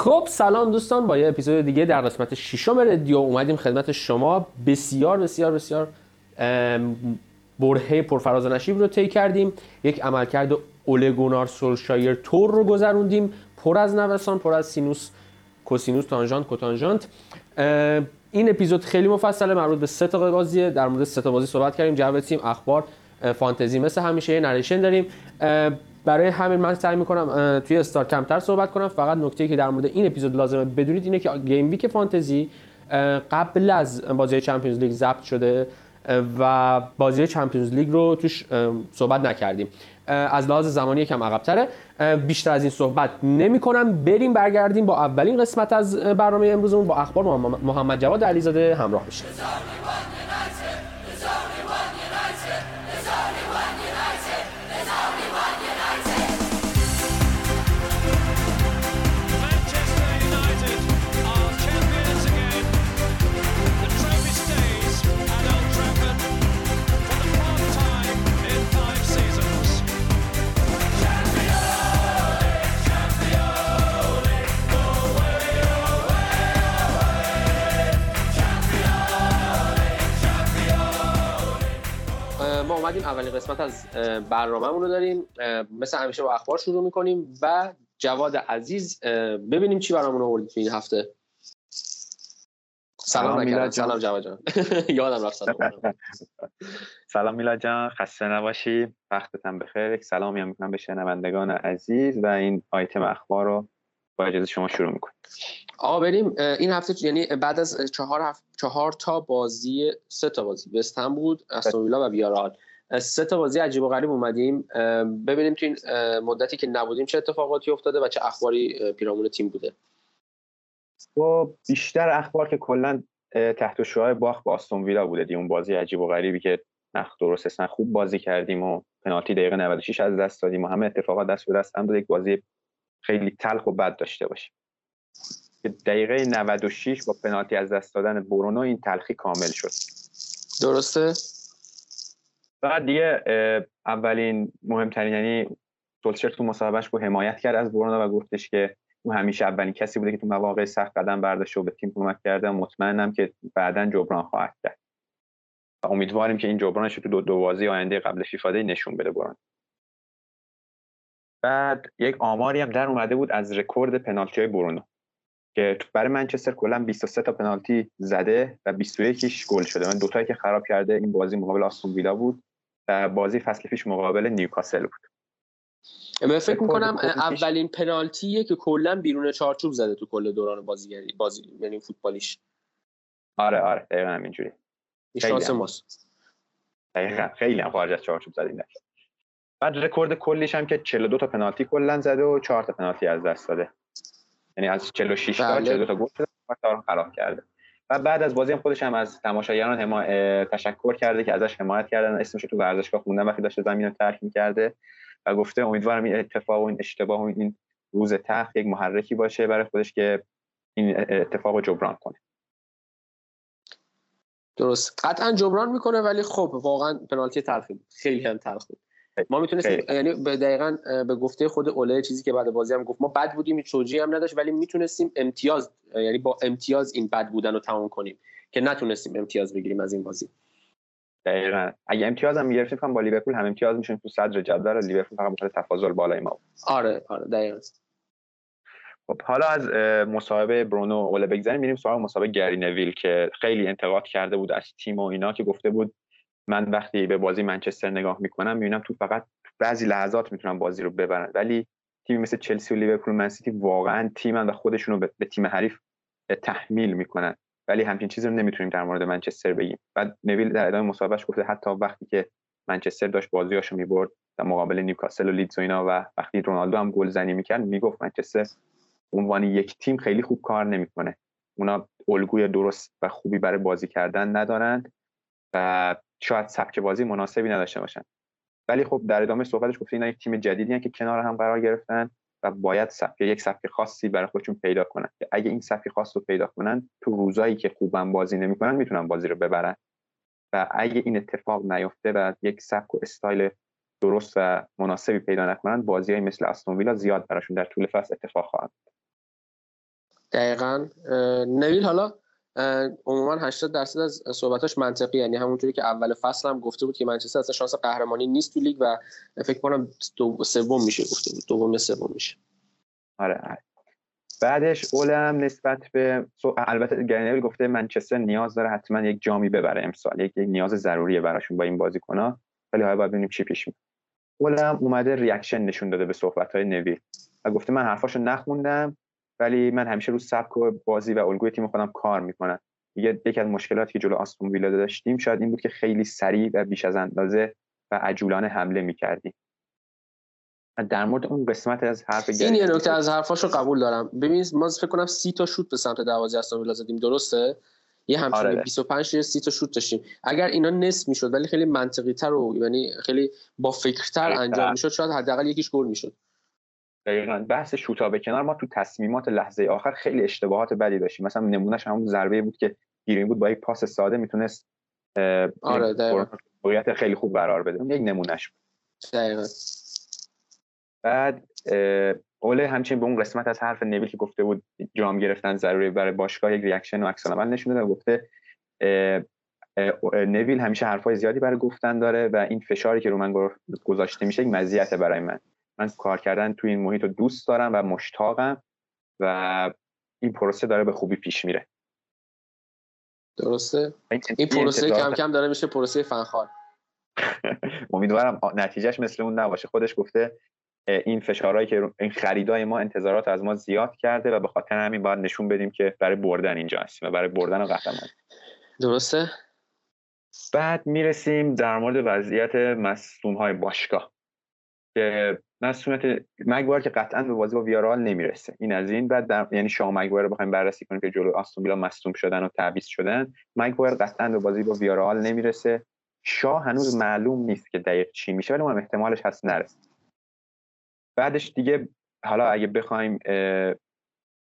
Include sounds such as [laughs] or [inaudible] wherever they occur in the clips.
خب سلام دوستان با یه اپیزود دیگه در قسمت ششم رادیو اومدیم خدمت شما. بسیار بسیار بسیار برهه پرفراز نشیب رو طی کردیم. یک عملکرد اولگونار سولشایر تور رو گذروندیم. پر از نوسان پر از سینوس کوسینوس تانژانت کوتانژانت. این اپیزود خیلی مفصله مربوط به سه تا بازیه در مورد سه تا بازی صحبت کردیم جو تیم اخبار فانتزی مثل همیشه یه نریشن داریم. برای همین من سعی می‌کنم توی استار کمتر صحبت کنم. فقط نکته که در مورد این اپیزود لازمه بدونید اینه که گیم ویک فانتزی قبل از بازی چمپیونز لیگ ضبط شده و بازی چمپیونز لیگ رو توش صحبت نکردیم. از لحاظ زمانی یکم عقبتره. بیشتر از این صحبت نمی کنم بریم برگردیم با اولین قسمت از برنامه امروزمون با اخبار محمد جواد علیزاده همراه بشیم اومدیم اولین قسمت از برنامه‌مون رو داریم. مثل همیشه با اخبار شروع می‌کنیم و جواد عزیز ببینیم چی برامون آوردی تو این هفته. سلام میلاد سلام جواد جان. [laughs] یادم رفت [laughs] سلام میلاد جان. خسته نباشی. وقتت هم بخیر. یک سلامی هم می‌کنم به شنوندگان عزیز و این آیتم اخبار رو با اجازه شما شروع می‌کنیم. آقا بریم این هفته یعنی بعد از چهار هفت چهار تا بازی سه تا بازی وستهم بود استون ویلا و بیارال سه تا بازی عجیب و غریب اومدیم. ببینیم تو این مدتی که نبودیم چه اتفاقاتی افتاده و چه اخباری پیرامون تیم بوده. و بیشتر اخبار که کلا تحت شعاع باخت با آستون ویلا بوده اون بازی عجیب و غریبی که نخ درست اصلا خوب بازی کردیم و پنالتی دقیقه 96 از دست دادیم و همه اتفاقات دست به دست هم بود یک بازی خیلی تلخ و بد داشته باشیم. دقیقه 96 با پنالتی از دست دادن برونو این تلخی کامل شد. درسته؟ بعد دیگه اولین مهمترین یعنی سولشر تو مصاحبهش رو حمایت کرد از برونو و گفتش که او همیشه اولین کسی بوده که تو مواقع سخت قدم برداشته و به تیم کمک کرده. مطمئنم که بعدا جبران خواهد کرد. و امیدواریم که این جبرانش تو دو, دو بازی آینده قبل فیفا نشون بده برونو. بعد یک آماری هم در اومده بود از رکورد پنالتی های برونو. که برای منچستر کلا 23 تا پنالتی زده و 21 گل شده. من دوتایی که خراب کرده این بازی مقابل آستون ویلا بود بازی فصل پیش مقابل نیوکاسل بود. من فکر می‌کنم اولین پنالتیه که کلا بیرون چارچوب زده تو کل دوران بازیگری بازی یعنی فوتبالیش. آره آره. دقیقا همینجوری. شانس ماست. دقیقا. خیلی هم خارج از چارچوب زدیم. بعد رکورد کلیش هم که 42 تا پنالتی کلا زده و 4 تا پنالتی از دست داده. یعنی از 46 تا 42 تا گل خراب کرده. و بعد از بازی هم خودش هم از تماشاگران حما... تشکر کرده که ازش حمایت کردن. اسمش تو ورزشگاه خوندن وقتی داشته زمین رو ترک می‌کرده و گفته امیدوارم این اتفاق و این اشتباه و این روز تخت یک محرکی باشه برای خودش که این اتفاق رو جبران کنه. درست. قطعا جبران می‌کنه ولی خب واقعا پنالتی تلخی خیلی هم تلخ بود. ما می‌تونستیم یعنی دقیقا به گفته خود اوله چیزی که بعد بازی هم گفت ما بد بودیم توجیه هم نداشت ولی می‌تونستیم امتیاز یعنی با امتیاز این بد بودن رو تمام کنیم که نتونستیم امتیاز بگیریم از این بازی. دقیقا. اگه امتیاز هم می‌گرفتیم با لیورپول هم امتیاز میشیم تو صدر جدول لیورپول فقط بخاطر تفاضل بالای ما آره آره دقیقا. خب حالا از مصاحبه برونو اوله بگذاریم میریم سراغ مصاحبه گری نویل که خیلی انتقاد کرده بود از تیم و اینا که گفته بود من وقتی به بازی منچستر نگاه می‌کنم می‌بینم تو فقط بعضی لحظات می‌تونن بازی رو ببرن ولی تیم مثل چلسی و لیورپول منسیتی واقعا تیمن و خودشون رو به تیم حریف تحمیل می‌کنن. ولی همچین چیزی رو نمی‌تونیم در مورد منچستر بگیم. بعد نویل در ادامه مصاحبهش گفته حتی وقتی که منچستر داشت بازیاشو می‌برد در مقابل نیوکاسل و لیدز و اینا و وقتی رونالدو هم گل زنی می‌کرد می‌گفت منچستر عنوان یک تیم خیلی خوب کار نمی‌کنه. اونا الگوی درست و خوبی برای بازی کردن ندارند و شاید سبک بازی مناسبی نداشته باشن. ولی خب در ادامه صحبتش گفته اینا یک تیم جدیدی که کنار هم قرار گرفتن و باید سبک یک سبک خاصی برای خودشون پیدا کنن. که اگه این سبک خاص رو پیدا کنن تو روزایی که خوبم بازی نمی‌کنن می‌تونن بازی رو ببرن. و اگه این اتفاق نیفته و یک سبک و استایل درست و مناسبی پیدا نکنن بازی های مثل استون ویلا زیاد براشون در طول فصل اتفاق خواهد. دقیقا. نویل حالا عموما 80 درصد از صحبتاش منطقی یعنی همونطوری که اول فصل هم گفته بود که منچستر اصلا شانس قهرمانی نیست تو لیگ و فکر کنم سوم میشه گفته بود. دوم سوم میشه. آره, آره. بعدش اولم نسبت به البته گری نویل گفته منچستر نیاز داره حتما یک جامی ببره امسال. یک, نیاز ضروریه براشون با این بازیکن‌ها. ولی حالا باید ببینیم چی پیش میاد. اولم اومده reaction نشون داده به صحبت‌های نویل و گفته من حرفاشو نخوندم. ولی من همیشه رو سبک و بازی و الگوی تیم خودم کار می‌کنم. یه یکی از مشکلاتی که جلو آستون ویلا داشتیم شاید این بود که خیلی سریع و بیش از اندازه و عجولانه حمله می‌کردیم. در مورد اون قسمت از حرف این یه نکته از حرفاشو قبول دارم. ببین ما فکر کنم سی تا شوت به سمت دروازه استون ویلا زدیم درسته؟ یه همچین آره 25 یا 30 تا شوت داشتیم. اگر اینا نصف می‌شد ولی خیلی منطقی تر و یعنی خیلی با فکرتر. انجام می‌شد شاید حداقل یکیش گل می‌شد. دقیقا. بحث شوتا به کنار ما تو تصمیمات لحظه آخر خیلی اشتباهات بدی داشتیم. مثلا نمونهش همون ضربه بود که گرین‌وود با یک پاس ساده می‌تونست آره خیلی خوب قرار بده. یک نمونهش بود. دقیقا. بعد اوله همچنین به اون قسمت از حرف نویل که گفته بود جام گرفتن ضروری برای باشگاه یک reaction و عکس العمل نشون داده. گفته نویل همیشه حرفای زیادی برای گفتن داره و این فشاری که رو من گذاشته میشه یک مزیت برای من. من کار کردن توی این محیط رو دوست دارم و مشتاقم و این پروسه داره به خوبی پیش میره. درسته؟ این پروسه کم کم داره میشه پروسه فنخوار. [laughs] امیدوارم نتیجهش مثل اون نباشه. خودش گفته این فشارهایی که این خریدای ما انتظارات از ما زیاد کرده و به خاطر همین باید نشون بدیم که برای بردن اینجا هستیم و برای بردن قهرمان درسته؟ بعد می‌رسیم در مورد وضعیت مصوم های باشگاه. که مسئولیت مگوار که قطعا به بازی با ویارال نمی‌رسه. این از این. بعد در... یعنی شما مگوار رو بخوایم بررسی کنیم که جلو آستون ویلا مصدوم شدن و تعویض شدن. مگوار قطعا به بازی با ویارال نمی‌رسه. شاه هنوز معلوم نیست که دقیق چی میشه ولی احتمالش هست نرسه. بعدش دیگه حالا اگه بخوایم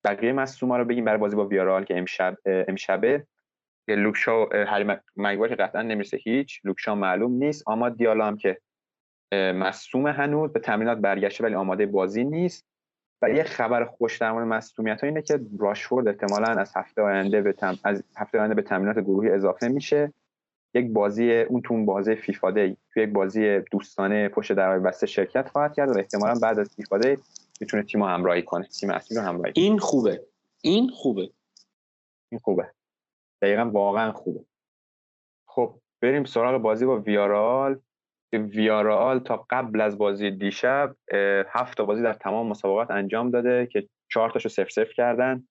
بقیه مصوما رو بگیم برای بازی با ویارال که امشب امشبه لوکشا هری مگوار که قطعا نمی‌رسه هیچ. لوکشا معلوم نیست. اما دیالا هم که مصوم هنوز به تمرینات برگشته ولی آماده بازی نیست. و یه خبر خوش در مورد مصومیت ها اینه که راشفورد احتمالا از هفته آینده به تم... از هفته آینده به تمرینات گروهی اضافه میشه. یک بازی اون تو بازی فیفا دی توی یک بازی دوستانه پشت درهای بسته شرکت خواهد کرد و احتمالا بعد از فیفا دی می‌تونه تیم همراهی کنه. تیم اصلی رو همراهی کنه. این خوبه. این خوبه. این خوبه. دقیقا واقعا خوبه. خب بریم سراغ بازی با ویارال. ویارال تا قبل از بازی دیشب هفت بازی در تمام مسابقات انجام داده که چهار تاشو سف سف کردن.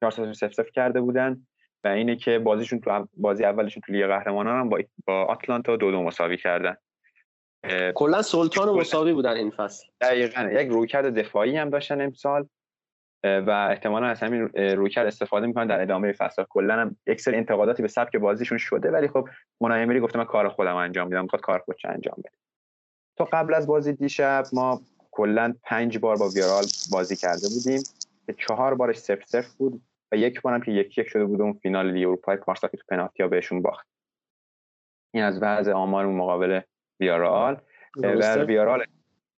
چهار تاشو سف سف کرده بودن و اینه که بازیشون تو بازی اولشون تو لیگ قهرمانان هم با با آتلانتا دو دو مساوی کردن. کلا سلطان مساوی بودن این فصل. دقیقاً یک رویکرد دفاعی هم داشتن امسال. و احتمالا از همین رویکرد استفاده می‌کنن در ادامه فصل. کلا هم یک سری انتقاداتی به سبک بازیشون شده ولی خب اونای گفته من کار خودم انجام میدم می‌خواد کار خودش انجام بده. تا قبل از بازی دیشب ما کلا پنج بار با ویارال بازی کرده بودیم. که چهار بارش صفر صفر بود و یک بارم که یک یک شده بود اون فینال لیگ اروپای پارسال که تو پنالتی بهشون باخت. این از وضع آمار مقابل ویارال و ویارال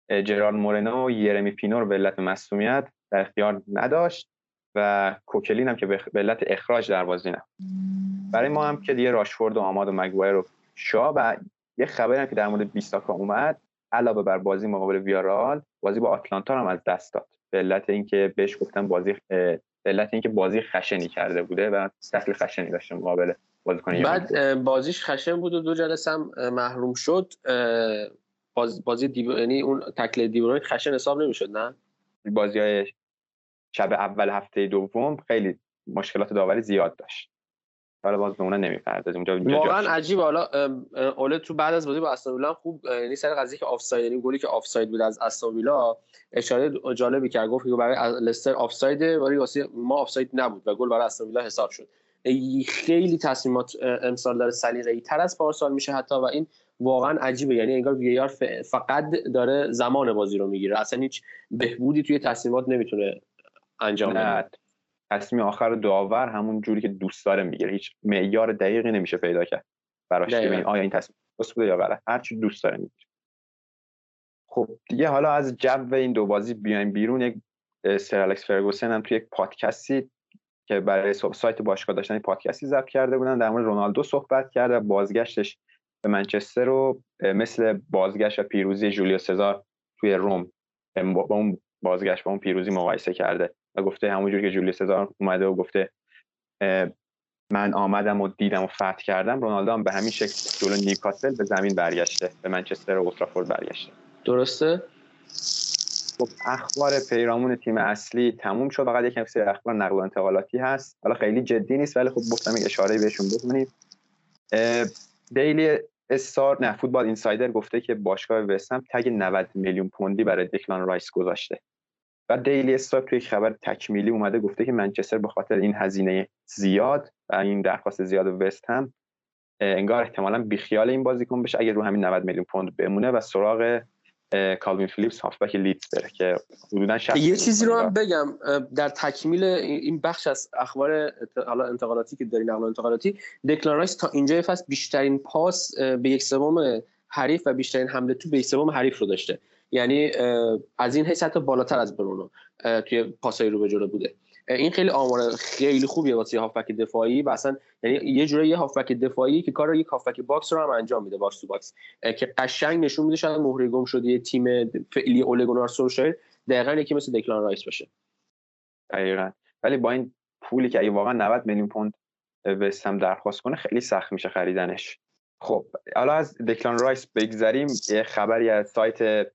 جرال مورنو و یرمی پینو رو به علت مصونیت در اختیار نداشت و کوکلین هم که به علت اخراج در بازی نه. برای ما هم که دیگه راشفورد و آماد و مگوایر و شا و یه خبری هم که در مورد بیستاکا اومد علاوه بر بازی مقابل ویارال بازی با آتلانتا هم از دست داد. به علت اینکه بهش گفتن بازی به علت اینکه بازی خشنی کرده بوده و شکل خشنی داشته مقابل بازیکن بعد بازیش خشن بود و دو جلسه هم محروم شد. بازی دیو... یعنی اون تکل دیورون خشن حساب نمی‌شد نه؟ بازی های شب اول هفته دوم خیلی مشکلات داوری زیاد داشت. حالا باز به اونها نمی‌پردازیم. اونجا واقعا عجیبه. حالا اول تو بعد از بازی با استون خوب یعنی سر قضیه که آفساید یعنی گلی که آفساید بود از استون اشاره جالبی کرد. گفت که برای لستر آفساید ولی واسه ما آفساید نبود و گل برای استون حساب شد. خیلی تصمیمات امسال داره سلیقه‌ای تر از پارسال میشه حتی و این واقعا عجیبه. یعنی انگار VAR فقط داره زمان بازی رو می‌گیره. اصلا هیچ بهبودی توی تصمیمات نمی‌تونه انجام بده. تصمیم آخر داور همون جوری که دوست داره می‌گیره. هیچ معیار دقیقی نمیشه پیدا کرد براش ببین آیا این تصمیم درست بوده یا غلط. هر چی دوست داره می‌گیره. خب دیگه حالا از جو این دو بازی بیایم بیرون. یک سر الکس فرگوسن هم توی یک پادکستی که برای سایت باشگاه داشتن پادکستی ضبط کرده بودن در مورد رونالدو صحبت کرده بازگشتش به منچستر رو مثل بازگشت و پیروزی جولیو سزار توی روم با اون بازگشت با اون پیروزی مقایسه کرده و گفته همونجور که جولیو سزار اومده و گفته من آمدم و دیدم و فتح کردم رونالدو هم به همین شکل جلو نیوکاسل به زمین برگشته به منچستر و اوترافورد برگشته. درسته؟ خب اخبار پیرامون تیم اصلی تموم شد. فقط یکم سری اخبار نقل و انتقالاتی هست. حالا خیلی جدی نیست ولی خب گفتم یک اشاره بهشون بکنیم دیلی استار نه فوتبال اینسایدر گفته که باشگاه وستهم تگ 90 میلیون پوندی برای دکلان رایس گذاشته. و دیلی استار توی خبر تکمیلی اومده گفته که منچستر به خاطر این هزینه زیاد و این درخواست زیاد وست هم انگار احتمالا بیخیال این بازیکن بشه اگر رو همین 90 میلیون پوند بمونه و سراغ کالوین فیلیپس هافبک لیدز بره که حدودا یه چیزی رو هم بگم در تکمیل این بخش از اخبار حالا انتقالاتی که داری نقل انتقالاتی دکلان رایس تا اینجا فصل بیشترین پاس به یک سوم حریف و بیشترین حمله تو به یک سوم حریف رو داشته. یعنی از این حیث حتی بالاتر از برونو توی پاسای رو به جلو بوده. این خیلی آمار خیلی خوبیه واسه هافبک دفاعی و اصلا یعنی یه جوری یه هافبک دفاعی که کار یک هافبک box رو هم انجام میده box to box. که قشنگ نشون میده شاید مهره گم شده یه تیم فعلی اوله گونار سولشایر دقیقاً یکی مثل دکلان رایس باشه. دقیقاً. ولی با این پولی که اگه واقعا 90 میلیون پوند وستهم درخواست کنه خیلی سخت میشه خریدنش. خب حالا از دکلان رایس بگذریم یه خبری از سایت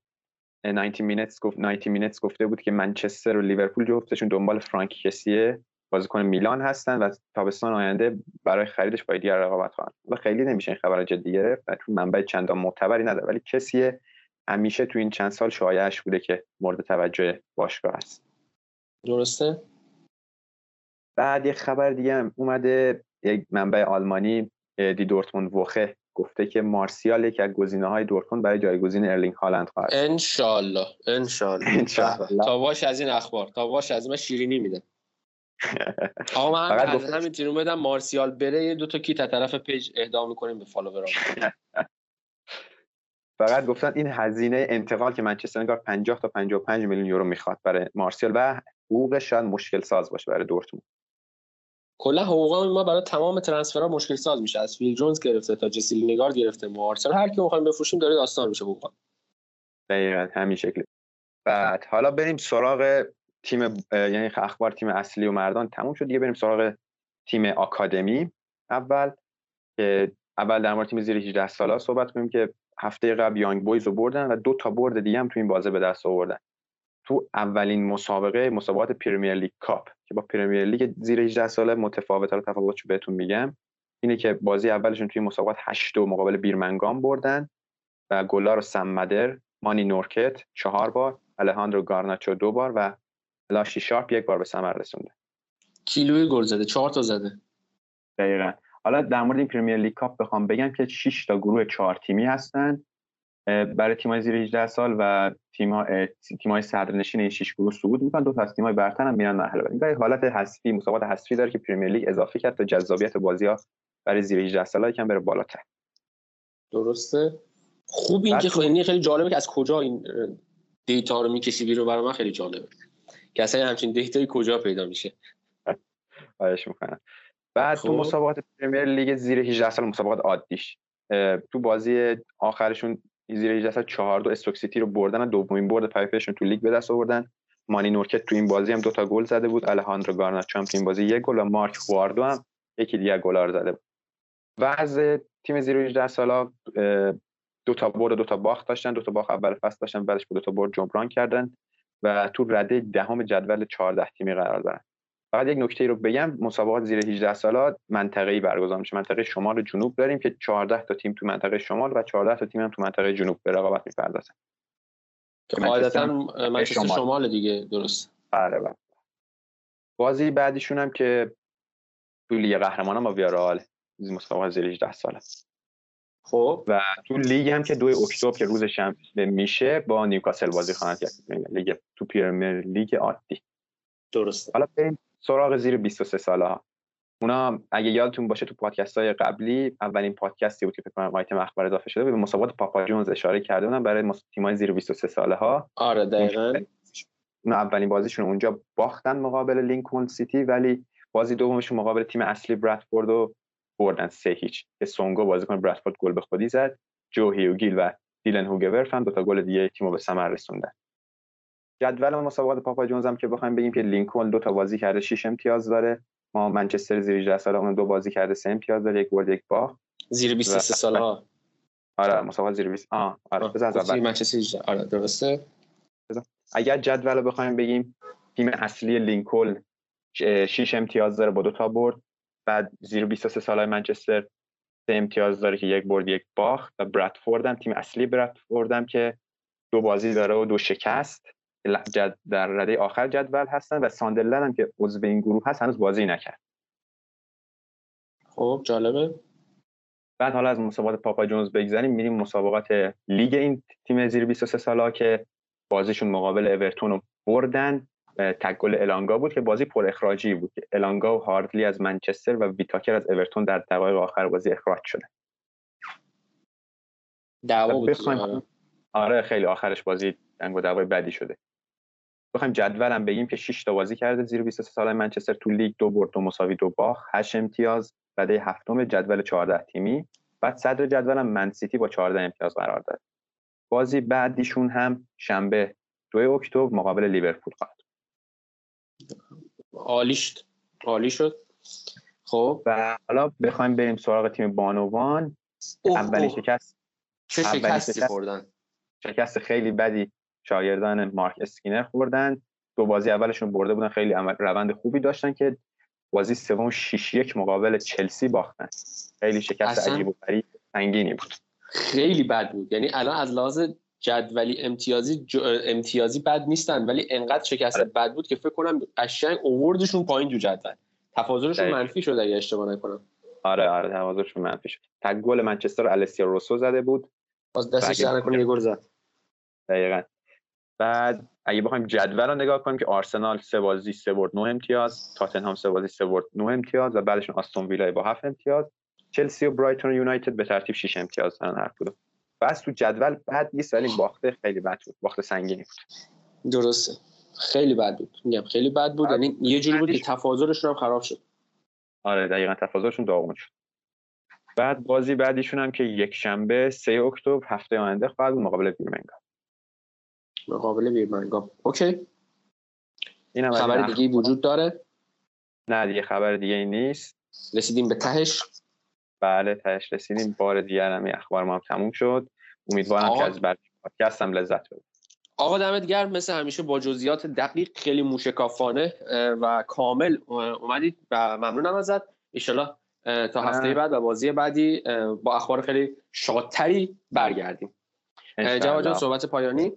90 مینتس گفت 90 مینتس گفته بود که منچستر و لیورپول جفتشون دنبال فرانک کسیه. بازیکن میلان هستن و تابستان آینده برای خریدش با دیگر رقابت خواهند. و خیلی نمیشه این خبر جدی گرفت و چون منبع چندان معتبری نداره ولی کسیه. همیشه تو این چند سال شایعش بوده که مورد توجه باشگاه است درسته؟ بعد یه خبر دیگه هم اومده. یک منبع آلمانی دی دورتموند وخه گفته که مارسیال یکی از گزینه های دورتموند برای جایگزین ارلینگ هالند خواهد انشالله انشالله تا واش از این اخبار تا واش از من شیرینی میده. [laughs] آقا من از همین تیرون بدم مارسیال بره دو تا کیت طرف پیج اهدا می‌کنیم به فالوورا [laughs] فقط گفتن این هزینه انتقال که منچستر انگار 50 تا 55 میلیون یورو می‌خواد برای مارسیال و حقوقش شاید مشکل ساز باشه برای دورتموند. کلا حقوق ما برای تمام ترنسفرها مشکل ساز میشه. از فیل جونز گرفته تا جسیل نگار گرفته مارسل هر کی می‌خوایم بفروشیم داره داستان میشه حقوقا دقیقاً همین شکلی بعد حالا بریم سراغ تیم یعنی اخبار تیم اصلی و مردان. تموم شد دیگه بریم سراغ تیم آکادمی. اول که اول در مورد تیم زیر 18 ساله صحبت کنیم که هفته قبل یانگ بویز رو بردن و دو تا برد دیگه هم تو این بازه به دست آوردن. تو اولین مسابقه مسابقات پرمیر لیگ کاپ که با پرمیر لیگ زیر 18 ساله متفاوت رو تفاوتشو بهتون میگم اینه که بازی اولشون توی مسابقات 8 دو مقابل بیرمنگام بردن و گلار سمدر مانی نورکت چهار بار الخاندرو گارناچو دو بار و لاشی شارپ یک بار به ثمر رسونده. کیلوی گل زده چهار تا زده. دقیقا. حالا در مورد این پرمیر لیگ کاپ بخوام بگم که 6 تا گروه چهار تیمی هستن. برای تیم‌های زیر 18 سال و تیم‌ها تیم‌های صدرنشین این 6 گروه صعود می‌کنن. دو تا از تیم‌های برتر هم میرن مرحله بعدی. این حالت حذفی مسابقات حذفی داره که پرمیر لیگ اضافه کرد تا جذابیت بازی‌ها برای زیر 18 سال‌ها یکم بره بالاتر. درسته. خوب این که خیلی خیلی جالبه که از کجا این data رو می‌کشی بیرون برای من خیلی جالبه. که اصلا همچین data یی کجا پیدا میشه؟ خواهش می‌کنم. بعد تو خب. مسابقات پرمیر لیگ زیر 18 سال مسابقات عادیش. تو بازی آخرشون زیر 18 سال 4 دو استوک سیتی رو بردن دومین برد پیاپیشون تو لیگ به دست آوردن. مانی نورکت تو این بازی هم دو تا گل زده بود. الهاندرو گارناچو هم تو این بازی یک گل و مارک واردو هم یکی دیگه گل زده بود. و از تیم زیر 18 سالا دو تا برد و دو تا باخت داشتن. دو تا باخت اول فصل داشتن بعدش دو تا برد جبران کردن و تو رده دهم جدول 14 تیمی قرار دارن. فقط یک نکته رو بگم. مسابقات زیر 18 سالات منطقه‌ای برگزار میشه. منطقه شمال و جنوب داریم که 14 تا تیم تو منطقه شمال و 14 تا تیم هم تو منطقه جنوب به رقابت می‌پردازن. قاعدتا منچستر شمال. دیگه درست. بله بله. بازی بعدیشون هم که تو لیگ قهرمانان با ویارال مسابقات زیر 18 ساله. خب. و تو لیگ هم که دو اکتبر که روز شنبه میشه با نیوکاسل بازی خواهند کرد. لیگ تو پرمیر لیگ عادی. درسته. حالا بریم سراغ زیر 23 ساله ها. اونا اگه یادتون باشه تو پادکست های قبلی اولین پادکستی بود که فکر کنم آیتم اخبار اضافه شده به مسابقات پاپا جونز اشاره کرده بودن برای تیم‌های زیر 23 ساله ها. آره دقیقاً. اونا اولین بازیشون اونجا باختن مقابل لینکلن سیتی ولی بازی دومشون مقابل تیم اصلی برادفورد و بردن سه هیچ. که سونگو بازیکن برادفورد گل به خودی زد. جو هیوگیل و دیلن هوگورف هم دو تا گل دیگه تیمو به ثمر رسوندن. جدول مسابقات پاپا جونز هم که بخوایم بگیم که لینکلن دو تا بازی کرده 6 امتیاز داره. ما منچستر زیر 18 ساله اون دو بازی کرده 3 امتیاز داره یک برد یک باخت. زیر 23 ساله ها آره مسابقات زیر 20 آه آره بزن اول. منچستر آره درسته. اگر جدول رو بخوایم بگیم تیم اصلی لینکلن 6 امتیاز داره با دو تا برد. بعد زیر 23 سالای منچستر سه امتیاز داره که یک برد یک باخت. و برادفورد هم تیم اصلی برادفورد هم که دو بازی داره و دو شکست. جد در رده آخر جدول هستن و ساندرلند هم که عضو این گروه هست هنوز بازی نکرد. خب جالبه. بعد حالا از مسابقات پاپا جونز بگذاریم میریم مسابقات لیگ این تیم زیر 23 ساله که بازیشون مقابل اورتون رو بردن. تک گل الانگا بود که بازی پر اخراجی بود. که الانگا و هاردلی از منچستر و ویتاکر از اورتون در دقایق آخر بازی اخراج شده. دعوا بود آره. خیلی آخرش بازی جنگ و دعوای بدی شده. بخوایم جدولم بگیم که 6 تا بازی کرده زیر 23 سال منچستر تو لیگ دو برد دو مساوی دو باخت 8 امتیاز رده هفتم جدول 14 تیمی. بعد صدر جدولم من سیتی با 14 امتیاز قرار داره بازی بعدیشون هم شنبه 2 اکتبر مقابل لیورپول خواهد عالی شد. عالی شد. خب. و حالا بخوایم بریم سراغ تیم بانوان. اولین شکست چه شکستی خوردن. شکست خیلی بدی. شاگردان مارک اسکینر خوردن. دو بازی اولشون برده بودن خیلی روند خوبی داشتن که بازی سوم 6 یک مقابل چلسی باختن. خیلی شکست عجیب و غریب سنگینی بود. خیلی بد بود. یعنی الان از لحاظ جدولی امتیازی امتیازی بد نیستن ولی انقدر شکست آره. بد بود که فکر کنم قشنگ اووردشون پایین تو جدول. تفاضلشون منفی شد اگه اشتباه نکنم. آره آره تفاضلشون منفی شد. تک گل منچستر السیا روسو زده بود. باز دستش در نکنه یه گل زد. دقیقاً. بعد اگه بخوایم جدول رو نگاه کنیم که آرسنال سه بازی سه برد 9 امتیاز تاتنهام سه بازی سه برد 9 امتیاز و بعدشون آستون ویلا با 7 امتیاز چلسی و برایتون یونایتد به ترتیب 6 امتیاز دارن هر کدوم. بس تو جدول بد نیست ولی باخته خیلی بد بود باخته سنگینی بود. درسته. خیلی بد بود. میگم خیلی بد بود یعنی یه جوری بود که تفاضلشون هم خراب شد. آره دقیقا تفاضلشون داغون شد. بعد بازی بعدیشون هم که یک شنبه 3 اکتبر هفته آینده خواهد مقابل بیرمنگام مقابل بیرمنگام اوکی. این خبر دیگه وجود داره؟ نه دیگه خبر دیگه ای نیست. رسیدیم به تهش؟ بله تهش رسیدیم. بار دیگر هم اخبار ما هم تموم شد. امیدوارم که از بعد پادکست هم لذت ببرید. آقا دمت گرم. مثل همیشه با جزئیات دقیق خیلی موشکافانه و کامل اومدید و ممنونم ازت. ان تا هفته بعد و بازی بعدی با اخبار خیلی شادتری برگردیم. جواد جان صحبت پایانی؟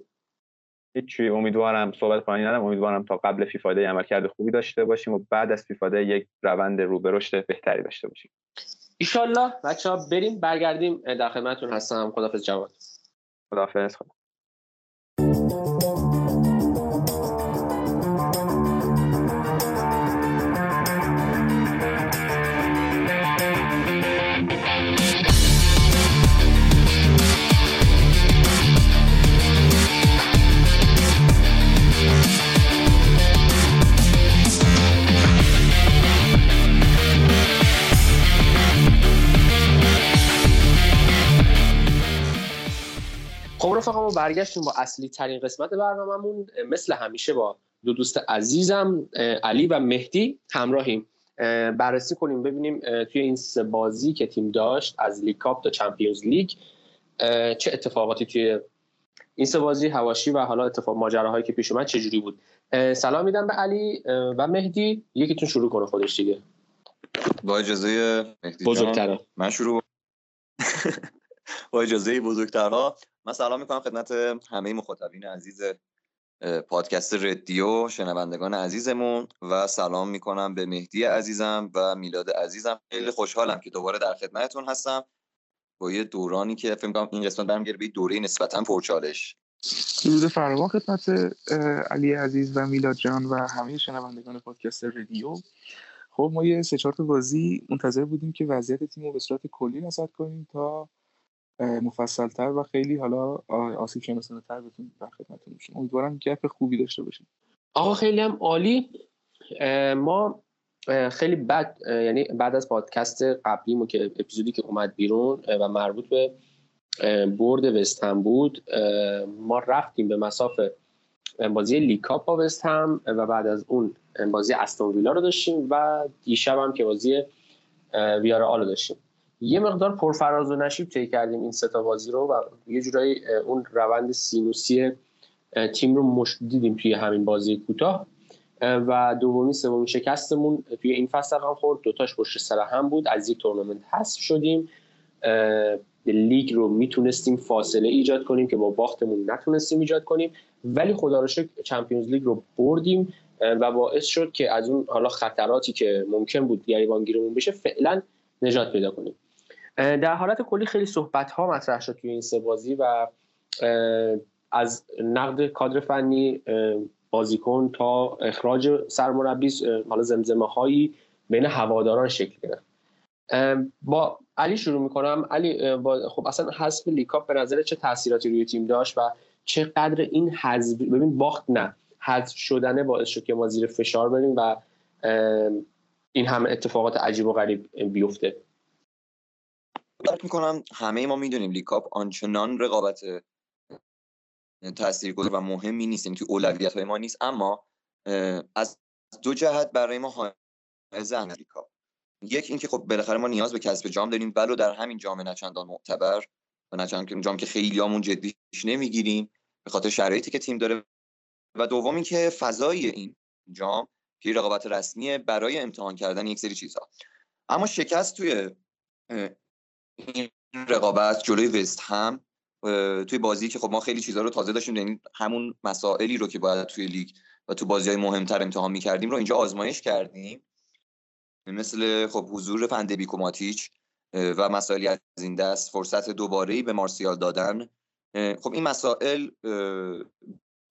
هیچی امیدوارم صحبت پایانی ندارم. امیدوارم تا قبل فیفاده عملکرد خوبی داشته باشیم و بعد از فیفاده یک روند رو به رشد بهتری داشته باشیم. ایشالله. بچه ها بریم برگردیم در خدمتتون هستم. خدافظ جواد خدافظ خدا رفقا ما برگشتیم با اصلی ترین قسمت برنامهمون مثل همیشه با دو دوست عزیزم علی و مهدی همراهیم. بررسی کنیم ببینیم توی این سه بازی که تیم داشت از لیگ کاپ تا چمپیونز لیگ چه اتفاقاتی توی این سه بازی هواشی و حالا اتفاق ماجراهایی که پیش اومد چجوری بود؟ سلام میدم به علی و مهدی. یکیتون شروع کنه خودش دیگه. با اجازه مهدی من شروع [laughs] با اجازه بزرگترها من سلام می‌کنم خدمت همه مخاطبین عزیز پادکست ردیو شنوندگان عزیزمون و سلام می‌کنم به مهدی عزیزم و میلاد عزیزم. خیلی خوشحالم که دوباره در خدمتتون هستم. با یه دورانی که فکر کنم این قسمت برمیگرده به دوره نسبتا پرچالش. درود فراوان خدمت علی عزیز و میلاد جان و همه شنوندگان پادکست رادیو. خب ما یه سه چهار بازی منتظر بودیم که وضعیت تیم رو به صورت کلی نصب کنیم تا مفصلتر و خیلی حالا آسیب شناسانه تر بتونیم در خدمتتون باشیم. امیدوارم گپ خوبی داشته باشیم. آقا خیلی هم عالی. ما خیلی بد یعنی بعد از پادکست قبلیمو که اپیزودی که اومد بیرون و مربوط به برد وستهم بود ما رفتیم به مسافه بازی لیگ کاپ با وستهم و بعد از اون بازی استون ویلا رو داشتیم و دیشب هم که بازی ویارئال رو داشتیم. یه مقدار پرفراز و نشیب طی کردیم این ستا بازی رو و یه جورایی اون روند سینوسی تیم رو مشاهده دیدیم توی همین بازی کوتاه. و دومی سومی شکستمون توی این فصل هم خورد. دوتاش پشت سر هم بود. از یک تورنمنت حذف شدیم. لیگ رو می‌تونستیم فاصله ایجاد کنیم که با باختمون نتونستیم ایجاد کنیم. ولی خدا رو شکر چمپیونز لیگ رو بردیم و باعث شد که از اون حالا خطراتی که ممکن بود گریبانگیرمون بشه فعلا نجات پیدا کنیم. در حالت کلی خیلی صحبت ها مطرح شد توی این سه بازی و از نقد کادر فنی بازیکن تا اخراج سرمربی حالا زمزمه هایی بین هواداران شکل گرفت. با علی شروع می‌کنم. علی خب اصلا حذف لیگ کاپ به نظر چه تاثیراتی روی تیم داشت و چقدر این حذف ببین باخت نه. حذف شدنه باعث شد که ما زیر فشار بریم و این همه اتفاقات عجیب و غریب بیفته. درک می‌کنم همه ما می‌دونیم لیگ کاپ آنچنان رقابت تاثیرگذار و مهمی نیست یعنی تو اولویت های ما نیست. اما از دو جهت برای ما حائز لیگ کاپ. یک اینکه خب بالاخره ما نیاز به کسب جام داریم ولو در همین جام نچندان معتبر و نچندان جام که خیلی همون جدیش نمی‌گیریم به خاطر شرایطی که تیم داره. و دوم اینکه فضای این جام که رقابت رسمیه برای امتحان کردن یک سری چیزها. اما شکست توی این رقابت جلوی وست هم توی بازی که خب ما خیلی چیزها رو تازه داشتیم یعنی همون مسائلی رو که باید توی لیگ و تو بازی های مهمتر امتحان می‌کردیم رو اینجا آزمایش کردیم. مثل خب حضور فندبی کوماتیچ و مسائلی از این دست فرصت دوباره به مارسیال دادن. خب این مسائل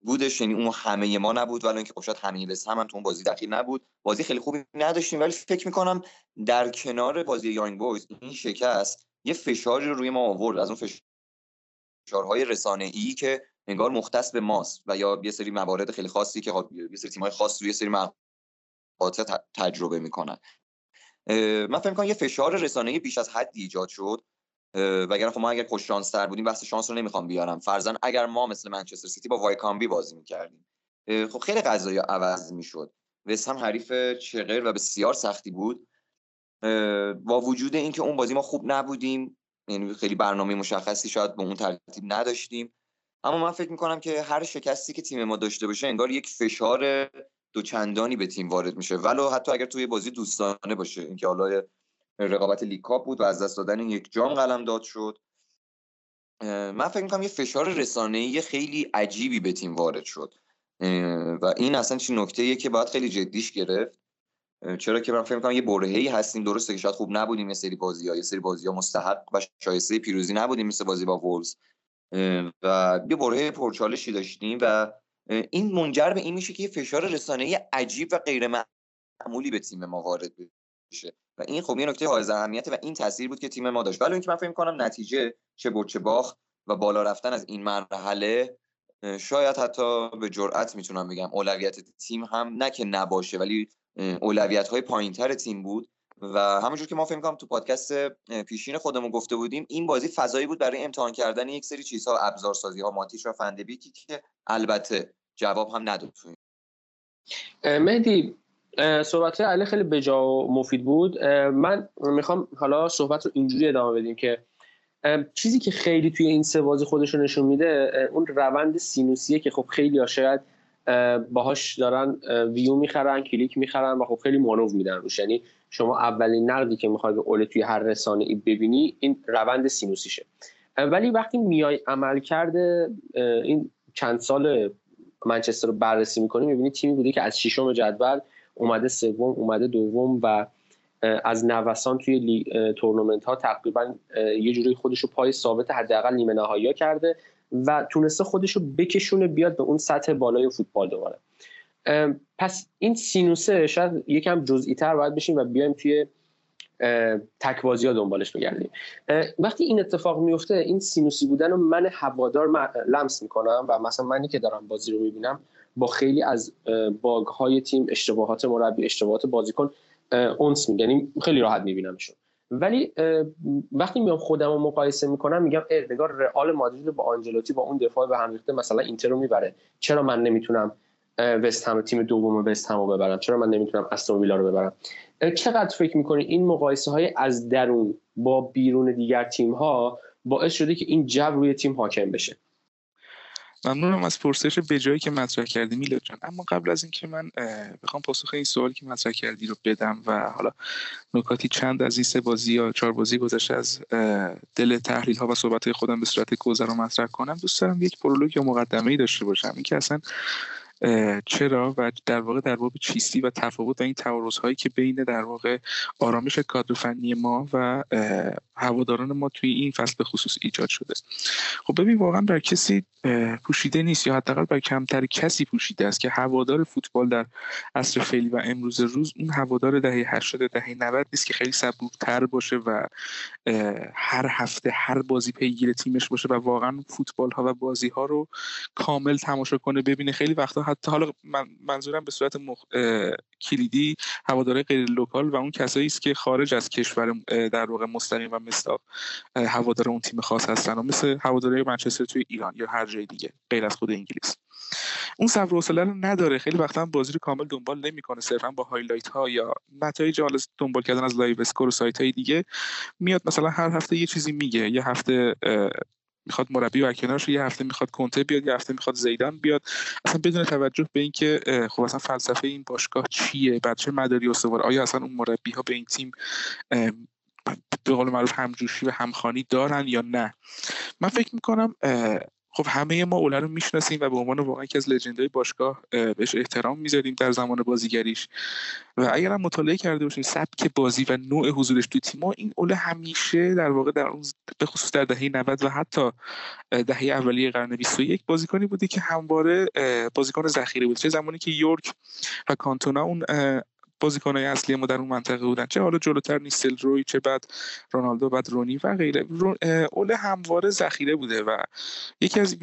بودش یعنی اون همه ما نبود ولی اینکه خب همه بس هم, تو اون بازی دخیل نبود. بازی خیلی خوبی نداشتیم ولی فکر می‌کنم در کنار بازی یانگ بویز این شکست یه فشاری رو روی ما آورد از اون فشارهای رسانه ای که انگار مختص به ماست و یا یه سری موارد خیلی خاصی که یه سری تیم‌های خاص روی سری مقاطع تجربه می‌کنن. من فکر کنم یه فشار رسانه‌ای بیش از حدی ایجاد شد وگرنه خب ما اگر خوش شانس تر بودیم بحث شانس رو نمی‌خوام بیارم. فرزن اگر ما مثل منچستر سیتی با وایکامبی بازی می‌کردیم خب خیلی قضایی عوض می‌شد. وست هم حریف چغر و بسیار سختی بود. با وجود اینکه اون بازی ما خوب نبودیم یعنی خیلی برنامه مشخصی شاید به اون ترتیب نداشتیم. اما من فکر می‌کنم که هر شکستی که تیم ما داشته باشه انگار یک فشار دوچندانی به تیم وارد میشه. ولو حتی اگر توی بازی دوستانه باشه اینکه حالا رقابت لیکاپ بود و از دست دادن یک جام قلم داد شد. من فکر می‌کنم یه فشار رسانه‌ای خیلی عجیبی به تیم وارد شد. و این اصلا چی نکته که باید خیلی جدیش گرفت. چرا که من فکر می‌کنم یه برهه‌ای هستیم درسته که شاید خوب نبودیم یه سری بازی ها یه سری بازی ها مستحق و شایسته پیروزی نبودیم مثل بازی با وولز. و یه برهه پرچالشی داشتیم و این منجر به این میشه که یه فشار رسانه‌ای عجیب و غیر معمولی به تیم ما وارد بشه. و این خب یه نکته حائز اهمیت و این تاثیر بود که تیم ما داشت. ولی اینکه من فکر کنم نتیجه چه برد چه باخت و بالا رفتن از این مرحله شاید حتی به جرئت می‌تونم بگم اولویت تیم هم نه که نباشه ولی اولویت های پایینتر تیم بود و همونجور که ما فکر کنم تو پادکست پیشین خودمون گفته بودیم این بازی فضایی بود برای امتحان کردن یک سری چیزها ابزارسازی ها ماتیش و فندبیکی که البته جواب هم نداد. مهدی صحبت علی خیلی بجا و مفید بود. من می‌خوام حالا صحبت رو اینجوری ادامه بدیم که چیزی که خیلی توی این سه بازی خودش رو نشون میده اون روند سینوسیه که خب خیلی ها شاید باهاش دارن ویو می‌خرن کلیک می‌خرن و خب خیلی مانو میدن روش. یعنی شما اولین نقدی که می‌خوای به اول توی هر رسانه ای ببینی این روند سینوسیشه. ولی وقتی میای عمل کرده این چند سال منچستر رو بررسی می‌کنی می‌بینی تیمی بوده که از ششم جدول اومده سوم اومده دوم و از نوسان توی تورنمنت ها تقریبا یه جوری خودش رو پای ثابت حداقل نیمه نهایی کرده. و تونسته خودش رو بکشونه بیاد به اون سطح بالای فوتبال دوباره. پس این سینوسه شاید یکم جزئی تر باید بشیم و بیایم توی تک بازی ها دنبالش بگردیم. وقتی این اتفاق میفته این سینوسی بودن رو من هوادار لمس می‌کنم و مثلا منی که دارم بازی رو می‌بینم با خیلی از باگ های تیم اشتباهات مربی اشتباهات بازیکن اونس میگن. یعنی خیلی راحت میبینمشون. ولی وقتی میام خودم رو مقایسه می‌کنم میگم نگار رئال مادرید با آنجلوتی با اون دفاع به هم ریخته مثلا اینتر رو می‌بره. چرا من نمی‌تونم وست هم تیم دوم وست هم رو ببرم؟ چرا من نمی‌تونم استون ویلا رو ببرم؟ چقدر فکر می‌کنی این مقایسه های از درون با بیرون دیگر تیم ها باعث شده که این جو روی تیم حاکم بشه؟ ممنونم از پرسش به جایی که مطرح کردی میلاد جان. اما قبل از اینکه من بخوام پاسخ این سوالی که مطرح کردی رو بدم و حالا نکاتی چند از این سه بازی یا چهار بازی گذشته از دل تحلیل ها و صحبت خودم به صورت گذر رو مطرح کنم دوست دارم یک پرولوگ یا مقدمه ای داشته باشم. اینکه اصلا چرا و در واقع در باب چیستی و تفاوت و این تعارض هایی که بین در واقع آرامش کادر فنی ما و هواداران ما توی این فصل به خصوص ایجاد شده. خب ببین واقعا بر کسی پوشیده نیست یا حداقل بر کمتر کسی پوشیده است که هوادار فوتبال در عصر فعلی و امروز روز اون هوادار دهه 80 دهه 90 نیست که خیلی صبورتر باشه و هر هفته هر بازی پیگیر تیمش باشه و واقعا فوتبال ها و بازی ها رو کامل تماشا کنه ببینه. خیلی وقتا حتی حالا من منظورم به صورت مخ... کلیدی هواداره غیر local و اون کسایی است که خارج از کشور در واقع مستقیم و مستاق هوادار اون تیم خاص هستن و مثل هواداره منچستر توی ایران یا هر جای دیگه غیر از خود انگلیس. اون صبر و حوصله نداره. خیلی وقتا بازی رو کامل دنبال نمی‌کنه. صرفا با highlight ها یا نتایج حالا دنبال کردن از live score و سایت های دیگه میاد مثلا هر هفته یه چیزی میگه یه هفته می‌خواد مربی برکنارش یه هفته می‌خواد کنته بیاد یه هفته می‌خواد زیدان بیاد. اصلا بدون توجه به اینکه خب اصلا فلسفه این باشگاه چیه؟ بر چه مداری استوار؟ آیا اصلا اون مربی ها به این تیم به قول معروف همجوشی و همخانی دارن یا نه؟ من فکر می‌کنم خب همه ما اوله رو می‌شناسیم و به عنوان واقعا یکی از لجندهای باشگاه بهش احترام می‌ذاریم در زمان بازیگریش. و اگر هم مطالعه کرده باشیم سبک بازی و نوع حضورش تو تیم این اوله همیشه در واقع در اون به خصوص در دهه 90 و حتی دهه اولیه قرن 21 بازیکنی بودی که همواره بازیکن ذخیره بود چه زمانی که یورک و کانتونا اون بازیکنهای اصلی ما در اون منطقه بودن. چه حالا جلوتر نیستل روی چه بعد رونالدو بعد رونی و غیره. اوله همواره ذخیره بوده و یکی از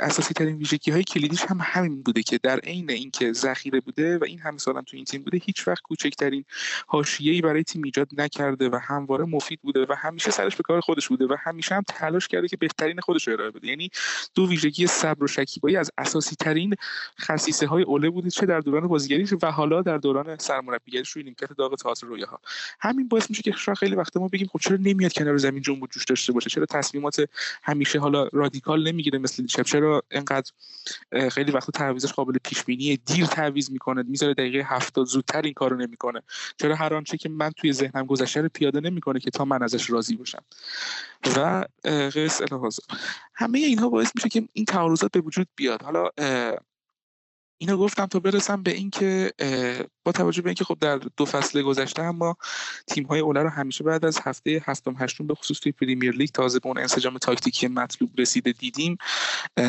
اساسی ترین ویژگی های کلیدیش هم همین بوده که در عین اینکه ذخیره بوده و این همه سالم تو این تیم بوده هیچ وقت کوچکترین حاشیه‌ای برای تیم ایجاد نکرده و همواره مفید بوده و همیشه سرش به کار خودش بوده و همیشه هم تلاش کرده که بهترین خودش رو ارائه بده. یعنی دو ویژگی صبر و شکیبایی از اساسی ترین خصیصه های اوله بوده چه در دوران بازیگریش و حالا در دوران سرمربیگریش روی نیمکت داغ تئاتر رویاها. همین باعث میشه که خیلی وقت ما بگیم خب چرا نمیاد کنار زمین جنب جوش داشته باشه؟ چرا تصمیمات همیشه حالا رادیکال نمی‌گیره مثل دیشب؟ چرا انقدر خیلی وقت تعویضش قابل پیش بینی دیر تعویض می‌کنه می‌ذاره دقیقه 70 زودتر این کارو نمی‌کنه. چرا هر آنچه که من توی ذهنم گذشته رو پیاده نمی‌کنه که تا من ازش راضی باشم؟ و قص همه اینها باعث میشه که این تعارضات به وجود بیاد. حالا اینو گفتم تا برسم به اینکه با توجه به اینکه خب در دو فصل گذشته اما تیم های اوله رو همیشه بعد از هفته هفتم هشتم به خصوص توی پریمیر لیگ تازه به اون انسجام تاکتیکی مطلوب رسیده دیدیم.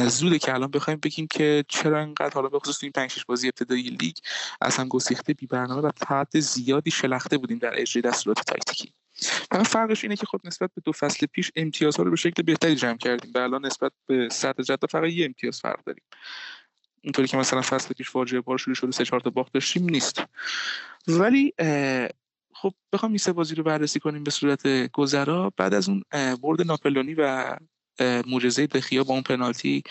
زوده که الان بخوایم بگیم که چرا انقدر حالا به خصوص توی 5 6 بازی ابتدایی لیگ اصلا گسیخته بی برنامه و تا زیادی شلخته بودیم در اجرای دستورات تاکتیکی. فقط فرقش اینه که خب نسبت به دو فصل پیش امتیازها رو به شکل بهتری جمع کردیم و الان نسبت به صدر جدول فقط یه امتیاز فرق داریم. اینطوری که مثلا فصل پیش فاجعه بار شروع شده سه چهار تا باخت داشتیم نیست. ولی خب بخوام این سه بازی رو بررسی کنیم به صورت گذرا. بعد از اون برد ناپلونی و معجزه دخیا با اون پنالتی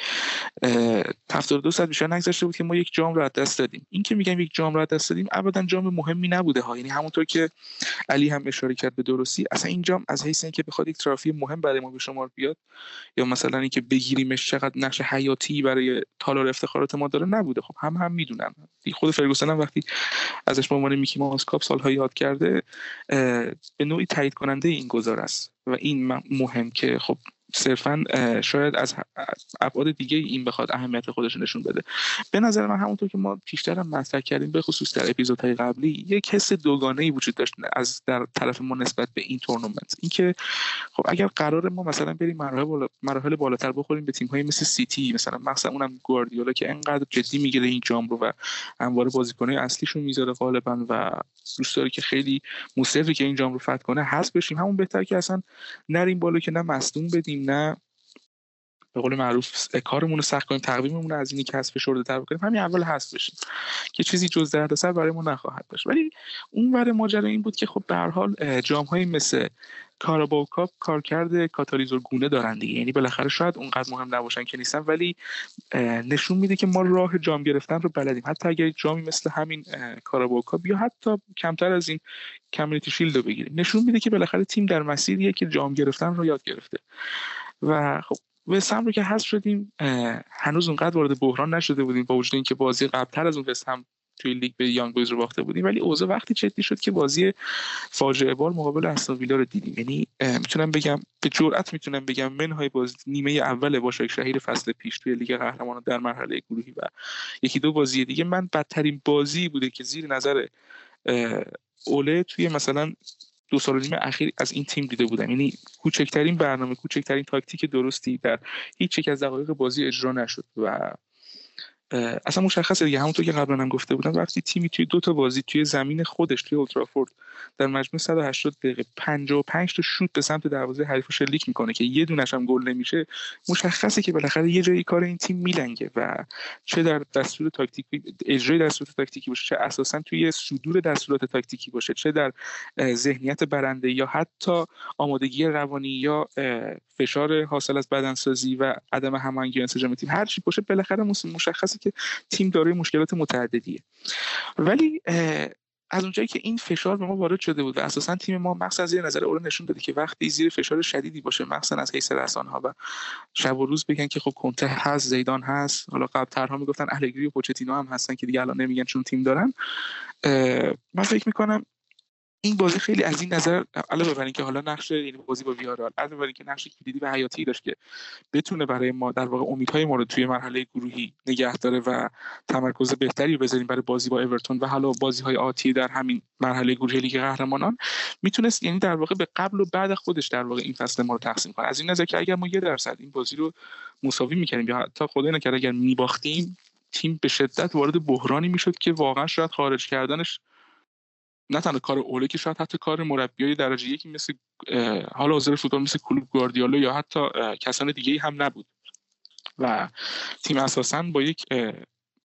72 ساعت بیشتر نگذشته بود که ما یک جام رو از دست دادیم. این که میگم یک جام رو از دست دادیم ابدا جام مهمی نبوده ها. یعنی همونطور که علی هم اشاره کرد به درستی اصلا این جام از حیث اینکه بخواد یک ترافی مهم برای ما به شمار بیاد یا مثلا اینکه بگیریمش چقدر نقش حیاتی برای تالار افتخارات ما داره نبوده. خب هم هم می‌دونن. خود فرگوسن هم وقتی ازش به عنوان میکی ماوس کاپ سالها یاد کرده به نوعی تایید کننده این گذار است. و این مهم که خب صرفا شاید از ابعاد دیگه این بخواد اهمیت خودش نشون بده. به نظر من همونطور که ما پیشتر هم مطرح کردیم به خصوص در اپیزودهای قبلی یک حس دوگانه ای وجود داشت از در طرف ما نسبت به این تورنمنت. اینکه خب اگر قرار ما مثلا بریم مراحل بالا، مراحل بالاتر بخوریم به تیم های مثل سیتی مثلا مثلا اونم گواردیولا که انقدر جدی می‌گیره این جام رو و همواره بازیکنای اصلیشون می‌ذاره غالبا و دوست داره که خیلی مصری که این جام رو فتح کنه حذف بشیم. همون بهتر که اصلا نریم بالا که نه مصدوم بدیم نه. به قول معروف کارمون رو سخت کنیم تقویممون از اینی که حذف شده تر بکنیم همین اول هست بشیم. که چیزی جز دردسر برای ما نخواهد داشت. ولی اون ور ماجرا این بود که خب به هر حال جام های مثل Carabao Cup کارکرد کاتالیزور گونه دارن دیگه. یعنی بالاخره شاید اونقدر مهم نباشن که نیستن ولی نشون میده که ما راه جام گرفتن رو بلدیم. حتی اگر جامی مثل همین Carabao Cup یا حتی کمتر از این Community Shield رو بگیریم. نشون میده که بالاخره تیم در مسیریه که جام گرفتن رو یاد گرفته. و خب وستهم رو که حذف شدیم هنوز اونقدر وارد بحران نشده بودیم با وجود اینکه بازی قبلتر از اون وستهم توی لیگ به یانگ بویز رو باخته بودیم. ولی اوضاع وقتی جدی شد که بازی فاجعه بار مقابل استون ویلا رو دیدیم. یعنی می‌تونم بگم به جرئت می‌تونم بگم منهای بازی نیمه اول باشاک‌شهیر فصل پیش توی لیگ قهرمانان در مرحله گروهی و یکی دو بازی دیگه من بدترین بازی بوده که زیر نظر اوله توی مثلا دو سال و نیم اخیر از این تیم دیده بودم. یعنی کوچکترین برنامه کوچکترین تاکتیک درستی در هیچ یک از دقایق بازی اجرا نشد و اصلا مشخصه دیگه همونطور که قبلا هم گفته بودم وقتی تیمی توی دو تا بازی توی زمین خودش توی اولترافورد در مجموع 180 دقیقه 55 تا شوت به سمت دروازه حریف شلیک می‌کنه که یه دونش هم گل نمیشه مشخصه که بالاخره یه جایی کار این تیم میلنگه و چه در دستور تاکتیکی اجرای دستور تاکتیکی باشه چه اساسا توی صدور دستورات تاکتیکی باشه چه در ذهنیت برنده یا حتی آمادگی روانی یا فشار حاصل از بدنسازی و عدم هماهنگی انسجام تیم هر چی باشه بالاخره مشخصه که تیم دارای مشکلات متعددیه. ولی از اونجایی که این فشار به ما وارد شده بود و اساسا تیم ما مخصوصا از نظر اول نشون داده که وقتی زیر فشار شدیدی باشه مخصوصا از حیث ها و شب و روز بگن که خب کنته هست زیدان هست حالا قبل ترها می‌گفتن الگری و پوچتینو هم هستن که دیگه الان نمیگن چون تیم دارن من فکر می‌کنم این بازی خیلی از این نظر علاوه بر اینکه حالا نقش یعنی بازی با ویارال علاوه بر اینکه نقش کلیدی و حیاتی داشت که بتونه برای ما در واقع امیدهای ما رو توی مرحله گروهی نگه داره و تمرکز بهتری بذاریم برای بازی با اورتون و حالا بازی های آتی در همین مرحله گروهی لیگ قهرمانان می‌تونست یعنی در واقع به قبل و بعد خودش در واقع این فصل ما رو تقسیم کنه. از این نظر که اگر ما یه درصد این بازی رو مساوی می‌کردیم یا حتی خدای نکرد اگر میباختیم تیم به شدت وارد بحرانی می‌شد که واقعا شاید خارج کردنش نه تنها کار اوله که شاید حتی کار مربیای درجه یکی مثل حال حاضر فوتبال مثل کلوب گواردیولا یا حتی کسان دیگه هم نبود. و تیم اساسا با یک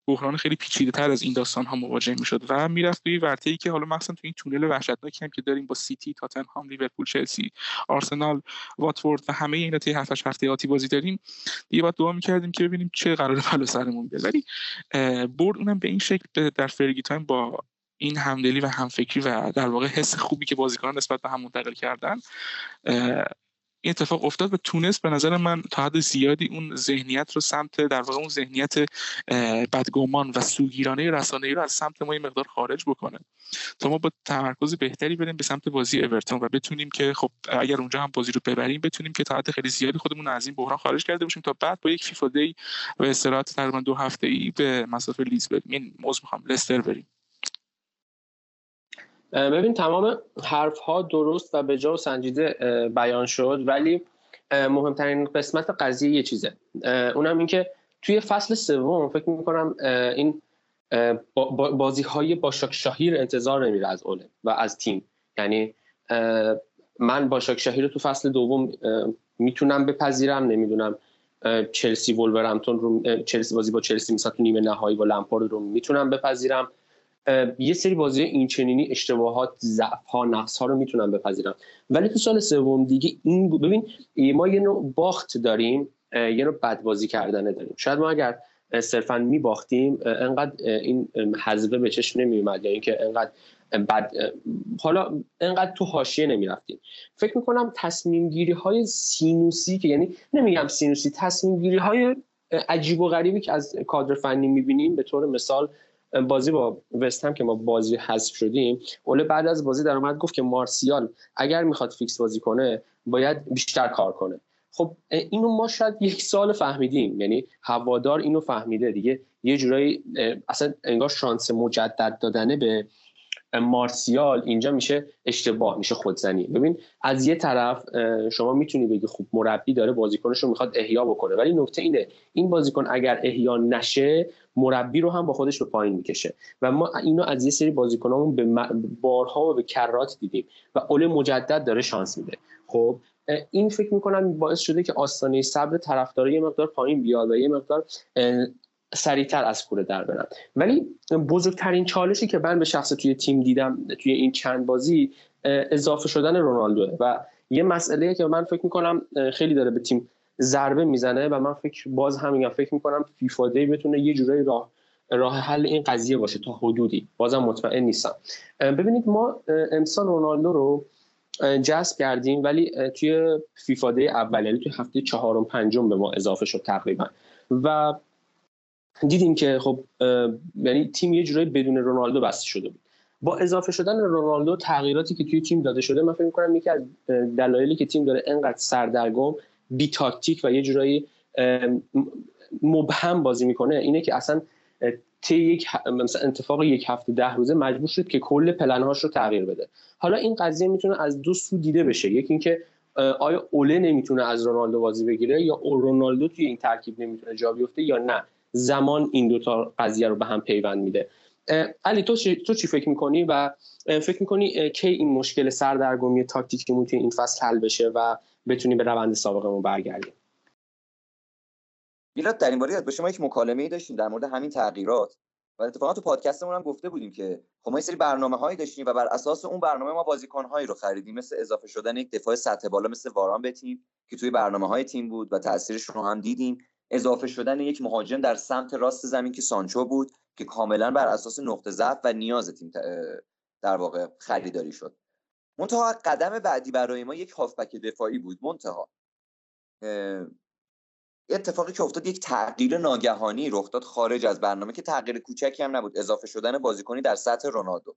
بحران خیلی پیچیده تر از این داستان ها مواجه می شد و می‌رفت توی ورطه ای که حالا مثلا توی این تونل وحشتناکی هم که داریم با سیتی تاتنهام لیورپول چلسی آرسنال واتفورد و همه اینا توی هفت هفته آتی بازی داریم دیگه باید دعا می‌کردیم که ببینیم چه قرار بالا سرمون بیاد. ولی برد اونم به این شکل در Fergie time با این همدلی و همفکری و در واقع حس خوبی که بازیکنان نسبت به هم منتقل کردن این اتفاق افتاد و تونست به نظر من تا حد زیادی اون ذهنیت رو سمت در واقع اون ذهنیت بدگمان و سوگیرانه رسانه‌ای رو از سمت ما این مقدار خارج بکنه. تا ما با تمرکز بهتری بریم به سمت بازی اورتون و بتونیم که خب اگر اونجا هم بازی رو ببریم بتونیم که تا حد خیلی زیادی خودمون از این بحران خارج کرده باشیم تا بعد با یک فیفا دی و استراحت تقریبا دو هفته ای به مسافه لیز بریم. این موضوع می‌خوام لستر بریم. ببین تمام حرف ها درست و به جا و سنجیده بیان شد ولی مهمترین قسمت قضیه یه چیزه. اونم این که توی فصل سوم فکر می‌کنم این بازی های باشاک شاهیر انتظار نمیره از اوله و از تیم. یعنی من باشاک شاهیر رو تو فصل دوم می‌تونم بپذیرم نمی‌دونم چلسی ولورهمپتون رو چلسی بازی با چلسی مثلا تو نیمه نهایی با لمپارد رو می‌تونم بپذیرم. یه سری بازی این چنینی اشتباهات ضعف ها نقص ها رو می‌تونن بپذیرم. ولی تو سال سوم دیگه این ببین ما یه نوع باخت داریم یه نوع بد بازی کردنه داریم. شاید ما اگر صرفا میباختیم انقدر این حذفه به چشم نمیومد یا اینکه انقدر بعد حالا انقدر تو حاشیه نمی‌رفتیم. فکر می‌کنم تصمیم گیری های سینوسی که یعنی نمیگم سینوسی تصمیم گیری های عجیب و غریبی که از کادر فنی می‌بینیم به طور مثال بازی با وست هم که ما بازی حذف شدیم اوله بعد از بازی در اومد گفت که مارسیال اگر می‌خواد فیکس بازی کنه باید بیشتر کار کنه. خب اینو ما شاید یک سال فهمیدیم. یعنی هوادار اینو فهمیده دیگه. یه جورایی اصلا انگار شانس مجدد دادنه به مارسیال اینجا میشه اشتباه میشه خودزنی. ببین از یه طرف شما می‌تونی بگی خوب مربی داره بازیکنش رو می‌خواد احیا بکنه ولی نکته اینه این بازیکن اگر احیا نشه مربی رو هم با خودش به پایین می‌کشه. و ما اینو از یه سری بازیکنامون به بارها و به کرات دیدیم و اول مجدد داره شانس میده. خب این فکر می‌کنم باعث شده که آستانه صبر طرفدارا یه مقدار پایین بیاد و یه مقدار سریعتر از کوره در برن ولی بزرگترین چالشی که من به شخص توی تیم دیدم توی این چند بازی اضافه شدن رونالدوه و یه مسئله که من فکر می‌کنم خیلی داره به تیم ضربه می‌زنه و من فکر باز هم فکر می‌کنم فیفا دی بتونه یه جورایی راه راه حل این قضیه باشه تا حدودی. بازم مطمئن نیستم. ببینید ما امسال رونالدو رو جذب کردیم ولی توی فیفا دی اول توی هفته چهارم پنجم به ما اضافه شد تقریبا. و دیدیم که خب یعنی تیم یه جورایی بدون رونالدو بسته شده بود. با اضافه شدن رونالدو تغییراتی که توی تیم داده شده من فکر می‌کنم یکی از دلایلی که تیم داره انقدر سردرگم بی تاکتیک و یه جورایی مبهم بازی می‌کنه اینه که اصلا طی یک مثلا اتفاق یک هفته ده روزه مجبور شد که کل پلنهاش رو تغییر بده. حالا این قضیه می‌تونه از دو سو دیده بشه. یکی اینکه آیا اوله نمی‌تونه از رونالدو بازی بگیره یا رونالدو توی این ترکیب نمی‌تونه جا بیفته یا نه. زمان این دوتا قضیه رو به هم پیوند میده. علی تو چی, تو چی فکر می‌کنی؟ و فکر می‌کنی کی این مشکل سردرگمی تاکتیکیمون توی این فصل حل بشه و بتونیم به روند سابقمون برگردیم؟ میلاد در این باره یاد ما یک مکالمه ای داشتیم در مورد همین تغییرات و اتفاقا تو پادکستمون هم گفته بودیم که خب ما یه سری برنامه هایی داشتیم و بر اساس اون برنامه ما بازیکن هایی رو خریدیم. مثل اضافه شدن یک دفاع سطح بالا مثل واران به تیم که توی برنامه های تیم بود و تاثیرش رو هم دیدیم. اضافه شدن یک مهاجم در سمت راست زمین که سانچو بود که کاملا بر اساس نقطه ضعف و نیاز تیم در واقع خریداری شد. منتها قدم بعدی برای ما یک هافبک دفاعی بود منتها. اتفاقی که افتاد یک تغییر ناگهانی رخ داد خارج از برنامه که تغییر کوچکی هم نبود. اضافه شدن بازیکنی در سطح رونالدو.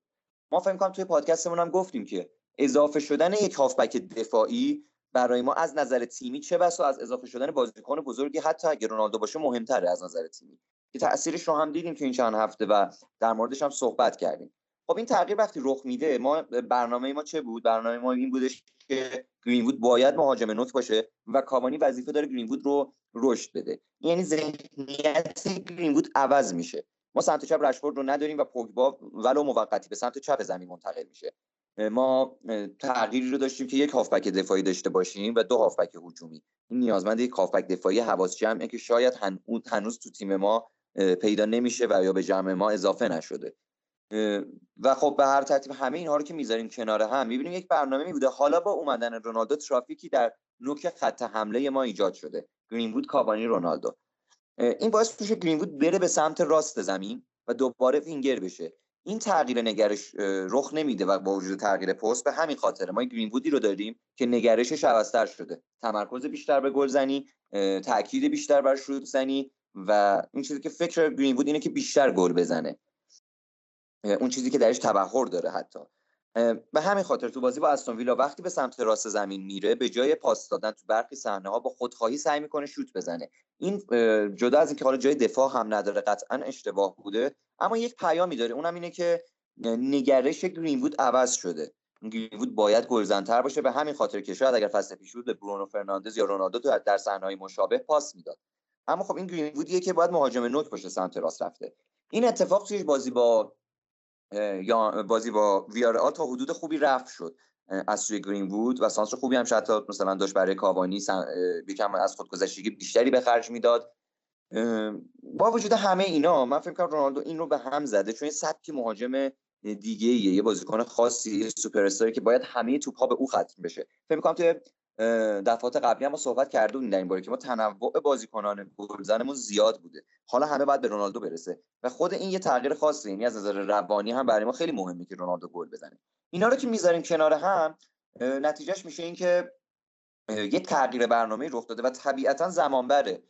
ما فکر کنم توی پادکستمون هم گفتیم که اضافه شدن یک هافبک دفاعی برای ما از نظر تیمی چه بسا؟ از اضافه شدن بازیکن بزرگی حتی اگر رونالدو باشه مهمتره از نظر تیمی. که تاثیرش رو هم دیدیم تو این چند هفته و در موردش هم صحبت کردیم. خب این تغییر وقتی رخ میده ما برنامه ما چه بود؟ برنامه ما این بودش که گرینوود باید مهاجم نوک باشه و کاوانی وظیفه داره گرینوود رو رشد بده. یعنی ذهنیت گرینوود عوض میشه. ما سمت چپ رشفورد رو نداریم و پوگبا ولو موقتی به سمت چپ زمین منتقل میشه. ما تغییری رو داشتیم که یک هافبک دفاعی داشته باشیم و دو هافبک هجومی. این نیازمند یک هافبک دفاعی حواس جمعه که شاید هنوز تو تیم ما پیدا نمیشه و یا به جمع ما اضافه نشده. و خب به هر ترتیب همه اینها رو که می‌ذاریم کنار هم می‌بینیم یک برنامه بوده حالا با اومدن رونالدو ترافیکی در نوک خط حمله ما ایجاد شده. گرینوود کاوانی رونالدو. این باعث میشه گرینوود بره به سمت راست زمین و دوباره وینگر بشه. این تغییر نگرش رخ نمیده و با وجود تغییر پست به همین خاطره. ما گرینوودی رو داریم که نگرشش عوضتر شده. تمرکز بیشتر به گلزنی تاکید بیشتر بر شوت زنی و این چیزی که فکر گرینوود اینه که بیشتر گل بزنه. اون چیزی که درش تبخور داره حتی. به همین خاطر تو بازی با استون ویلا وقتی به سمت راست زمین میره به جای پاس دادن تو برخی صحنه ها با خودخواهی سعی می‌کنه شوت بزنه. این جدا از اینکه حالا جای دفاع هم نداره قطعا اشتباه بوده اما یک پیامی داره. اونم اینه که نگرش گرینوود عوض شده. گرینوود باید گلزنتر باشه. به همین خاطر که شاید اگر فصل پیش بود به برونو فرناندز یا رونالدو در صحنه‌های مشابه پاس می‌داد. اما خب این گرینوودیه که باید مهاجم نوک باشه سمت راست رفته. این اتفاق توی بازی با یا بازی با ویارال تا حدود خوبی رفت شد از سوی گرین وود و سانس خوبی هم شاید مثلا داشت برای کاوانی یکم از خودگذشتگی بیشتری به خرج می‌داد با وجود همه اینا من فکر کنم رونالدو این رو به هم زده چون این سبک مهاجم دیگه ایه. یه بازیکن خاصی یه سوپر که باید همه توپ ها به او ختم بشه فکر می‌کنم توی دفعات قبلی هم ما صحبت کرده بودیم در این باره که ما تنوع بازیکنان گلزنمون زیاد بوده. حالا همه باید به رونالدو برسه. و خود این یه تغییر خاصی یعنی از نظر روانی هم برای ما خیلی مهمه که رونالدو گل بزنه. اینا رو که می‌ذاریم کنار هم نتیجهش میشه این که یه تغییر برنامه رخ داده و طبیعتا زمان بره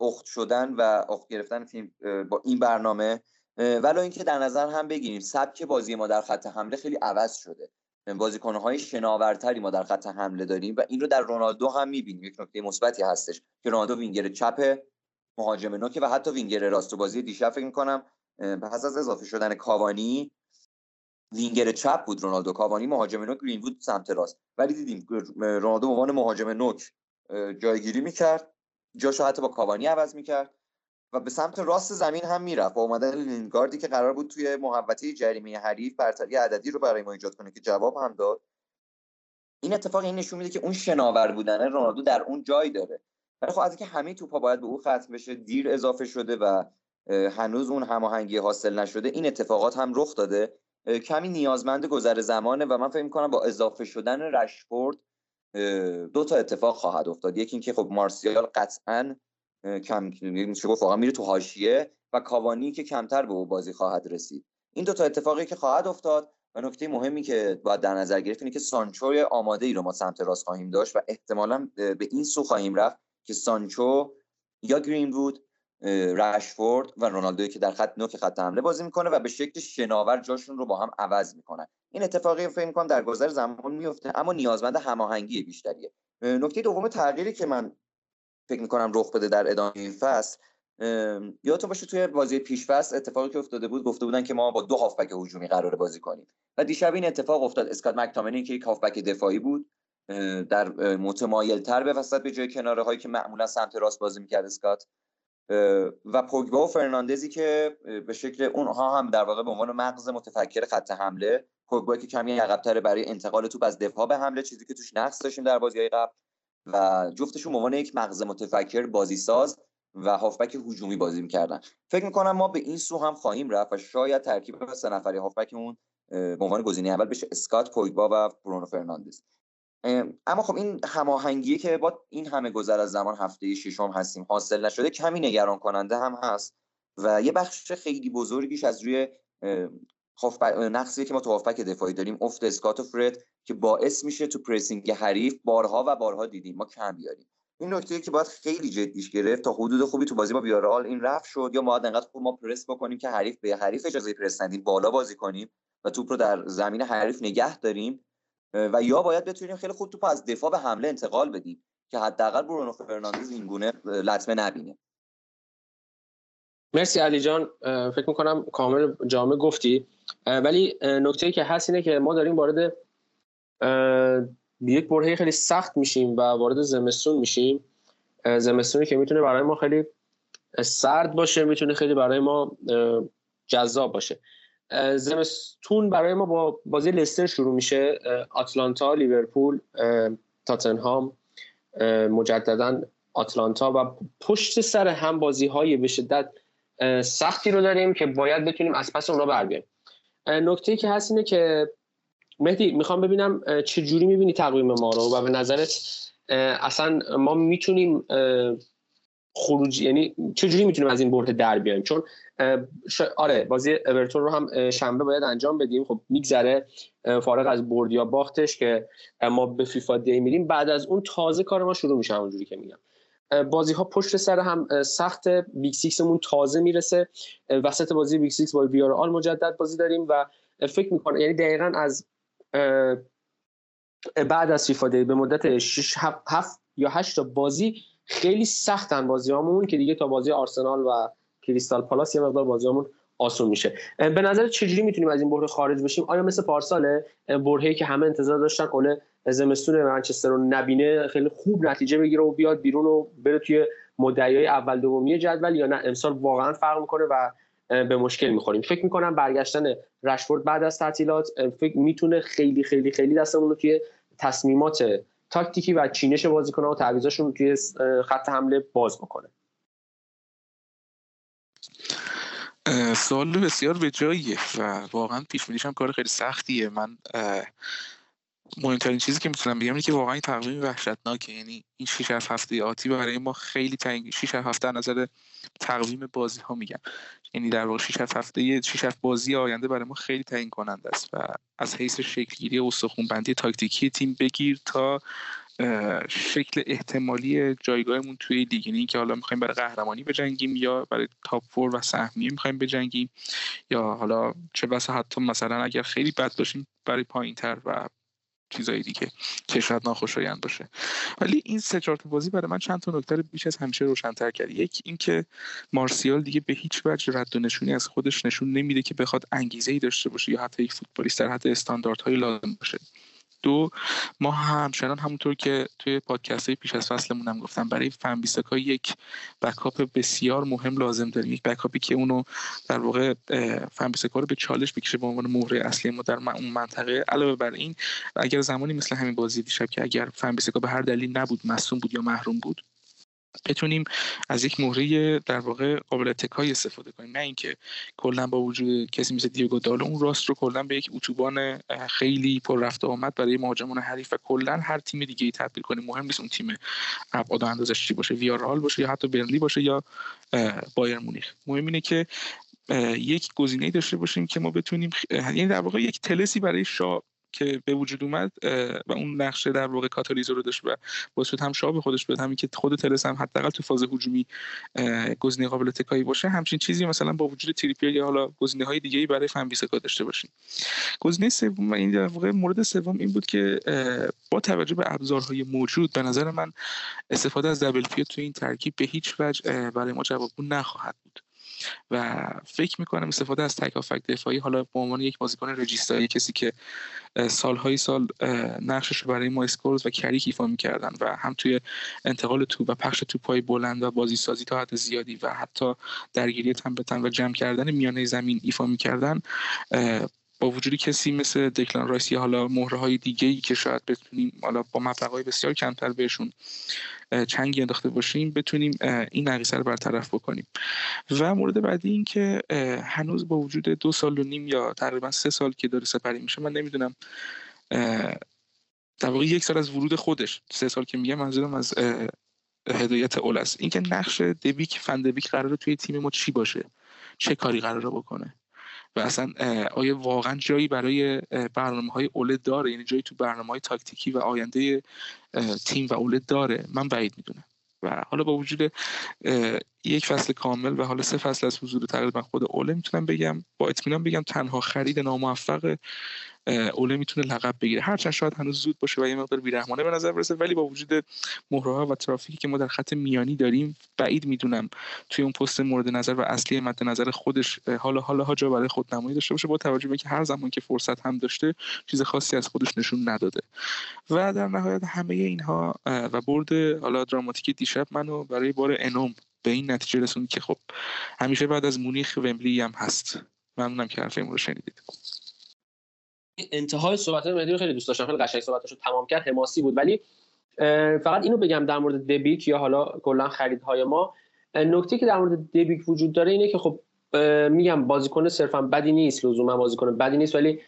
اخت شدن و اخت گرفتن تیم با این برنامه. ولی اینکه در نظر هم بگیریم سبک بازی ما در خط حمله خیلی عوض شده. بازیکنهای شناورتری ما در خط حمله داریم و این رو در رونالدو هم می‌بینیم. یک نکته مثبتی هستش که رونالدو وینگر چپ مهاجم نوکه و حتی وینگر راست و بازی دیشب فکر می‌کنم پس از اضافه شدن کاوانی وینگر چپ بود رونالدو. کاوانی مهاجم نوک گرین‌وود سمت راست. ولی دیدیم رونالدو به عنوان مهاجم نوک جایگیری می‌کرد. جاشو حتی با کاوانی عوض می‌کرد. و به سمت راست زمین هم می‌رفت با اومدن لینگاردی که قرار بود توی محوطه جریمه حریف برتری عددی رو برای ما ایجاد کنه که جواب هم داد. این اتفاق این نشون میده که اون شناور بودن رونالدو در اون جای داره. ولی خب از اینکه همه توپا باید به او ختم بشه دیر اضافه شده و هنوز اون هماهنگی حاصل نشده این اتفاقات هم رخ داده. کمی نیازمند گذر زمانه و من فکر می‌کنم با اضافه شدن رشفورد دو تا اتفاق خواهد افتاد. یکی اینکه خب مارسیال قطعا کم میشه گفت؟ واقعا میره تو حاشیه و کاوانی که کمتر به او بازی خواهد رسید. این دو تا اتفاقی که خواهد افتاد و نکته مهمی که باید در نظر گرفت اینه که سانچو آماده ای رو ما سمت راست خواهیم داشت و احتمالا به این سو خواهیم رفت که سانچو یا گرین بود رشفورد و رونالدو که در خط نوک خط حمله بازی می‌کنه و به شکل شناور جاشون رو با هم عوض می‌کنن. این اتفاقی فکر می‌کنم در گذر زمان میفته اما نیازمند هماهنگی بیشتریه. نکته دوم تغییری که من فکر می‌کنم رخ بده در ادامه این فصل. یادتون باشه توی بازی پیش فصل اتفاقی که افتاده بود گفته بودن که ما با دو هافبک هجومی قرار بازی کنیم. و دیشب این اتفاق افتاد. اسکات مکتامنی که یک هافبک دفاعی بود در متمایل تر به وسط به جای کناره هایی که معمولا سمت راست بازی می‌کرد اسکات. و پوگبا و فرناندزی که به شکل اونها هم در واقع به عنوان مغز متفکر خط حمله پوگبا که کمی عقب‌تر برای انتقال توپ از دفاع به حمله چیزی که توش نقص داشتیم در بازی قبل. و جفتشون به عنوان یک مغز متفکر بازی ساز و هافبک هجومی بازی می‌کردن. فکر می‌کنم ما به این سو هم خواهیم رفت و شاید ترکیب سه نفری هافبکمون به عنوان گزینه اول بشه اسکات پویگبا و برونو فرناندز. اما خب این هماهنگی که با این همه گذر از زمان هفته ششم هستیم. حاصل نشده کمی نگران کننده هم هست و یه بخش خیلی بزرگیش از روی نقصی که ما تو هافبک دفاعی داریم افت اسکات و فرد که باعث میشه تو pressing حریف بارها و بارها دیدیم ما کم بیاریم. این نکته که باید خیلی جدیش گرفت تا حدود خوبی تو بازی با ویارئال این رفع شد یا باید انقدر خوب ما پرس بکنیم که حریف به حریف اجازه پرس ندیم بالا بازی کنیم و توپ رو در زمین حریف نگه داریم و یا باید بتونیم خیلی خوب توپ از دفاع به حمله انتقال بدیم که حداقل برونو فرناندز این گونه لطمه نبینه. مرسی علی جان فکر می‌کنم کامل جامع گفتی. ولی نکته که هست اینه که ما داریم وارد یک برهه خیلی سخت میشیم و وارد زمستون میشیم. زمستونی که می‌تونه برای ما خیلی سرد باشه می‌تونه خیلی برای ما جذاب باشه. زمستون برای ما با بازی لستر شروع میشه. آتلانتا لیورپول تاتنهام مجددا آتلانتا و پشت سر هم بازی های به شدت سختی رو داریم که باید بتونیم از پس اون رو بر بیاریم نکته که هست اینه که مهدی می‌خوام ببینم چه جوری می‌بینی تقویم ما رو؟ و به نظرت اصلا ما می‌تونیم خروج یعنی چه جوری می‌تونیم از این برد در بیایم؟ چون آره بازی اورتون رو هم شنبه باید انجام بدیم. خب میگذره فارغ از برد یا باختش که ما به فیفا دی میریم. بعد از اون تازه کار ما شروع میشه اونجوری که میگم. بازی ها پشت سر هم سخت Big Six مون تازه می‌رسه. وسط بازی Big Six با ویارئال مجدد بازی داریم و فکر می‌کنه یعنی دقیقا از بعد از فیفا به مدت 6 7 یا 8 تا بازی خیلی سختن بازیامون که دیگه تا بازی آرسنال و کریستال پالاس یه مقدار بازیامون آسون میشه. به نظر چجوری می‌تونیم از این برهه خارج بشیم؟ آیا مثل پارساله؟ برهه‌ای که همه انتظار داشتن اوله زمستون منچستر رو نبینه خیلی خوب نتیجه بگیره و بیاد بیرون و بره توی مدعیای اول دومی جدول یا نه. امسال واقعا فرق می‌کنه و به مشکل می‌خوریم. فکر می‌کنم برگشتن رشفورد بعد از تعطیلات فکر می‌تونه خیلی خیلی خیلی دستمون رو توی تصمیمات تاکتیکی و چینش بازیکن‌ها و تعویضاشون توی خط حمله باز بکنه. سوال بسیار به جاییه و واقعا پیش هم کار خیلی سختیه. من مهمترین چیزی که می‌تونم بگم اینه که واقعا این تقویم وحشتناکه. یعنی این 6 هفته آتی برای ما خیلی تنگ 6 هفته نظر تقویم بازی ها میگم. یعنی در واقع 6 هفته 6 بازی آینده برای ما خیلی تعیین کننده است و از حیث شکلگیری و بندی تاکتیکی تیم بگیر تا شکل احتمالی جایگاهمون توی لیگ. یعنی که حالا می‌خوایم برای قهرمانی بجنگیم یا برای تاپ فور و سهمیه می‌خوایم بجنگیم یا حالا چه بسا حتی مثلا اگر خیلی بد باشیم برای پایین تر و چیزایی دیگه. که شاید ناخوشایند باشه. ولی این سه چهار بازی برای من چند تا نکته بیش از همیشه روشنتر کرد. یک اینکه مارسیال دیگه به هیچ وجه رد و نشونی از خودش نشون نمیده که بخواد انگیزه ای داشته باشه یا حتی یک فوتبالیست در حد استانداردهای لازم باشه. دو ما همچنان همونطور که توی پادکست های پیش از فصلمون هم گفتم برای فن ها یک بکاپ بسیار مهم لازم داریم. یک بکاپی که اونو در واقع فن رو به چالش بکشه به عنوان مهره اصلی ما در اون منطقه. علاوه بر این اگر زمانی مثل همین بازی دیشب که اگر فن به هر دلیل نبود مصوم بود یا محروم بود بتونیم از یک مهره در واقع قابل اتکای استفاده کنیم. نه اینکه کلا با وجود کسی مثل دیگو دالو اون راست رو کلا به یک اتوبان خیلی پر رفت آمد برای مهاجمان حریف و کلا هر تیم دیگه ای تبدیل کنیم. مهم نیست اون تیم ابعاد اندازش چی باشه ویارال باشه یا حتی برنلی باشه یا بایر مونیخ. مهم اینه که یک گزینه داشته باشیم که ما بتونیم یعنی در واقع یک تلسی برای شاه که به وجود اومد و اون نقشه در واقع کاتالیزور رو داشت و باعث شد هم شاه به خودش بده همین که خود ترس هم حداقل تو فاز هجومی گزینه قابل تکایی باشه. همچین چیزی مثلا با وجود تریپیر یا حالا گزینه های دیگه ای برای فن داشته باشیم. گزینه سوم این در واقع مورد سوم این بود که با توجه به ابزارهای موجود به نظر من استفاده از دبل پیو تو این ترکیب به هیچ وجه برای ما جوابگو نخواهد بود. و فکر می‌کنم استفاده از تک دفاعی حالا به عنوان یک بازیکن رجیستایی کسی که سالهای سال نقشش رو برای ما اسکورز و کریک ایفا می‌کردن و هم توی انتقال تو و پخش توپای بلند و بازی سازی تا حد زیادی و حتی درگیری تن به تن و جمع کردن میانه زمین ایفا می‌کردن با وجود کسی مثل دکلان رایس حالا مهره های دیگه ای که شاید بتونیم حالا با مبلغ بسیار کمتر بهشون چنگی انداخته باشیم بتونیم این نقیصه رو برطرف بکنیم. و مورد بعدی این که هنوز با وجود دو سال و نیم یا تقریبا سه سال که داره سپری میشه من نمی‌دونم در واقع یک سال از ورود خودش سه سال که میگم منظورم از هدایت اول است. اینکه نقش دبیک فندبیک قراره توی تیم ما چی باشه چه کاری قراره بکنه. و اصلا آیا واقعا جایی برای برنامه های اولد داره؟ یعنی جایی تو برنامه های تاکتیکی و آینده تیم و اولد داره؟ من بعید می‌دونم. و حالا با وجود یک فصل کامل و حالا سه فصل از حضور تقریبا خود اوله می‌تونم بگم. با اطمینان بگم تنها خرید ناموفق اوله می‌تونه لقب بگیره. هرچند شاید هنوز زود باشه و یه مقدار بیرحمانه به نظر برسه ولی با وجود مهره و ترافیکی که ما در خط میانی داریم بعید می‌دونم توی اون پست مورد نظر و اصلی مد نظر خودش حالا حالا ها جا برای خود نمایی داشته باشه با توجه به که هر زمان که فرصت هم داشته چیز خاصی از خودش نشون نداده. و در نهایت همه اینها و برد حالا دراماتیک دیشب منو برای بار انوم به این نتیجه رسوند که خب همیشه بعد از مونیخ ومبلی هم هست. ممنونم که حرف رو شنیدید. انتهای صحبت مهدی خیلی دوست داشتم. خیلی قشنگ صحبتش رو تمام کرد. حماسی بود. ولی فقط اینو بگم در مورد دبیک یا حالا کلا خریدهای ما. نکته که در مورد دبیک وجود داره اینه که خب میگم بازیکن صرفا بدی نیست. لزوما بازیکن بدی نیست. ولی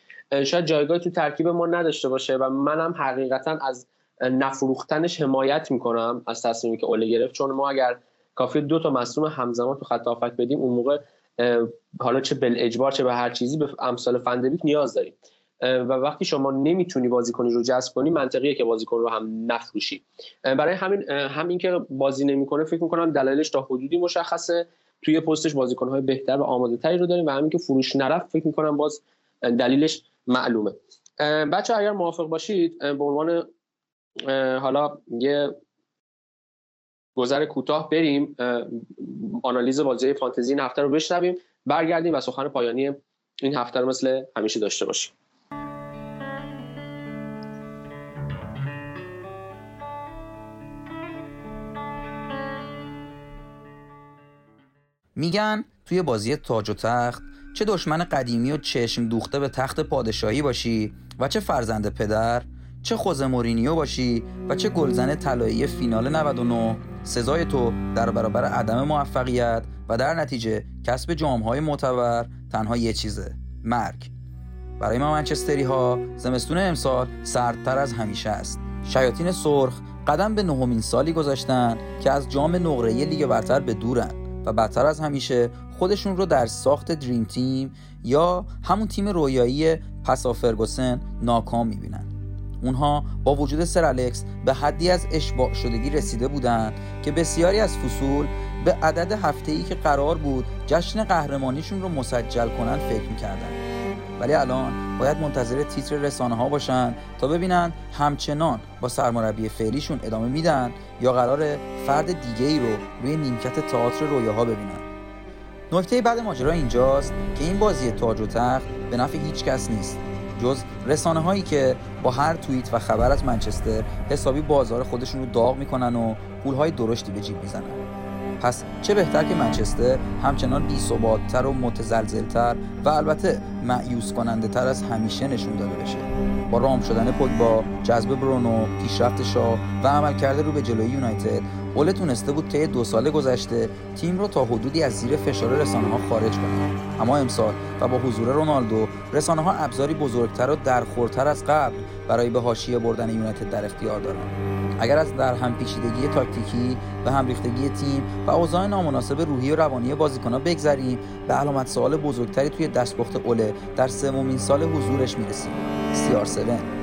شاید جایگاه تو ترکیب ما نداشته باشه و منم حقیقتا از نفروختنش حمایت می‌کنم از تصمیمی که اوله گرفت. چون ما اگر کافی دو تا مصوم همزمان تو خط آفک بدیم اون موقع حالا چه بل اجبار چه به هر چیزی به امثال فندبیک نیاز داریم. و وقتی شما نمی‌تونی بازیکنی رو جذب کنی منطقیه که بازیکن رو هم نفروشی. برای همین همین که بازی نمی‌کنه فکر می‌کنم دلایلش تا حدودی مشخصه. توی پستش بازیکنهای بهتر و آماده تری رو داریم و همین که فروش نرفت فکر می‌کنم باز دلیلش معلومه. بچه اگر موافق باشید به عنوان حالا یه گذر کوتاه بریم آنالیز بازی فانتزی این هفته رو بشنویم برگردیم و سخن پایانی این هفته رو مثل همیشه داشته باشیم. میگن توی بازی تاج و تخت چه دشمن قدیمی و چشم دوخته به تخت پادشاهی باشی و چه فرزند پدر چه خوزه مورینیو باشی و چه گلزن طلایی فینال 99 سزای تو در برابر عدم موفقیت و در نتیجه کسب جامهای معتبر تنها یه چیزه مرگ. برای ما منچستری ها زمستون امسال سردتر از همیشه است. شیاطین سرخ قدم به نهمین سالی گذاشتن که از جام نقره لیگ برتر به دورن و بدتر از همیشه خودشون رو در ساخت دریم تیم یا همون تیم رویایی پسا فرگوسن ناکام می‌بینن. اونها با وجود سر الکس به حدی از اشباع شدگی رسیده بودند که بسیاری از فصول به عدد هفته ای که قرار بود جشن قهرمانیشون رو مسجل کنن فکر می‌کردن. ولی الان باید منتظر تیتر رسانه ها باشن تا ببینن همچنان با سرمربی فعلیشون ادامه میدن یا قرار فرد دیگه ای رو روی نیمکت تئاتر رویاها ببینن. نکته بعد ماجرا اینجاست که این بازی تاج و تخت به نفع هیچ کس نیست. جز رسانه هایی که با هر توییت و خبر از منچستر حسابی بازار خودشون رو داغ می‌کنن و پول های درشتی به جیب می‌زنن. پس چه بهتر که منچستر همچنان بی تر و متزلزلتر و البته معیوس کننده تر از همیشه نشون داده بشه. با رام شدن پوگبا جذب برونو پیشرفت شاه و عملکرد رو به جلوی یونایتد اوله تونسته بود طی دو سال گذشته تیم رو تا حدودی از زیر فشار رسانه ها خارج کنه. اما امسال و با حضور رونالدو رسانه ها ابزاری بزرگتر و درخورتر از قبل برای به حاشیه بردن یونایتد در اختیار دارن. اگر از در هم پیچیدگی تاکتیکی و هم ریختگی تیم و اوضاع نامناسب روحی و روانی بازیکنان بگذریم به علامت سوال بزرگتری توی دستپخت اوله در سومین سال حضورش می‌رسیم. CR7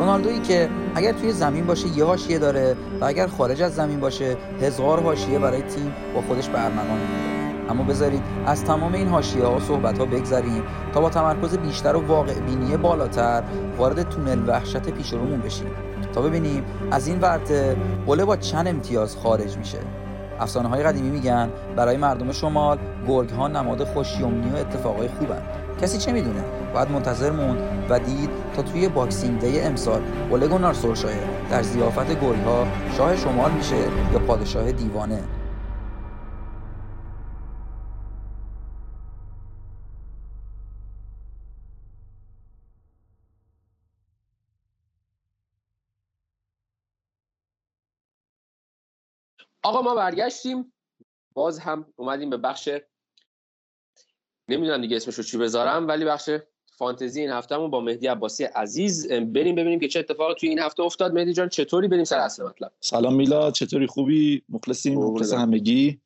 رونالدویی که اگر توی زمین باشه یه حاشیه داره و اگر خارج از زمین باشه هزار حاشیه برای تیم با خودش برمغان میاره اما بذارید از تمام این حاشیه ها و صحبت ها بگذریم تا با تمرکز بیشتر و واقع بینی بالاتر وارد تونل وحشت پیش رومون بشیم. تا ببینیم از این ورطه اوله با چند امتیاز خارج میشه. افسانه های قدیمی میگن برای مردم شمال گرگ ها نماد خوش‌یمنی و اتفاقای خوبن کسی چه می‌دونه؟ باید منتظر موند و دید تا توی Boxing Day امسال اوله گونار سولشایر در ضیافت گرگ ها شاه شمال میشه یا پادشاه دیوانه. آقا ما برگشتیم. باز هم اومدیم به بخش نمی‌دونم دیگه اسمشو چی بذارم ولی بخش فانتزی این هفتهمون با مهدی عباسی عزیز بریم ببینیم که چه اتفاقی توی این هفته افتاد. مهدی جان چطوری؟ بریم سر اصل مطلب. سلام میلاد چطوری؟ خوبی؟ مخلصیم مخلص همگی.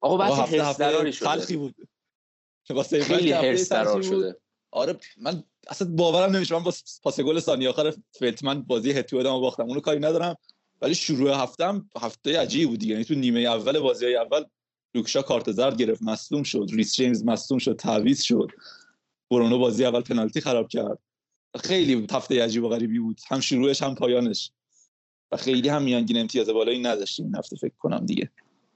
آقا بحث هفته شده. بود. خیلی هرس شده. آره من اصلا باورم نمیشه. من با پاس گل ثانیه آخر فلتمن بازی هتو ادامو باختم. اونو کاری ندارم. ولی شروع هفتم هفته عجیبی بود یعنی تو نیمه اول بازی های اول لوکشا کارت زرد گرفت مصدوم شد. ریس جیمز مصدوم شد تعویض شد. برونو بازی اول پنالتی خراب کرد. خیلی هفته عجیب و غریبی بود. هم شروعش هم پایانش. و خیلی هم میانگین امتیاز بالایی نداشتیم. این هفته فکر کنم دیگه.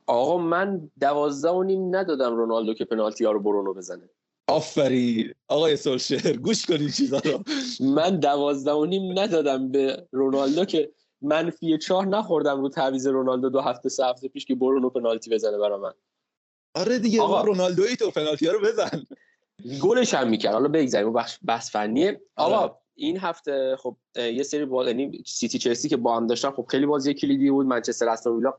آقا من دوازده و نیم ندادم رونالدو که پنالتی ها رو برونو بزنه. آفری آقای سولشر گوش کنید چیزا رو. من دوازده و نیم ندادم به رونالدو که منفی چهار نخوردم رو تعویض رونالدو دو هفته سه هفته پیش که برونو پنالتی بزنه برا من. آره دیگه آقا. رونالدوی تو پنالتی رو بزن. گلش هم می‌کرد. حالا بگذاریم بخش بحث فنیه. آقا آره. این هفته خب یه سری با یعنی سیتی چلسی که با هم داشتن خب خیلی بازی کلیدی بود. منچستر استون ویلا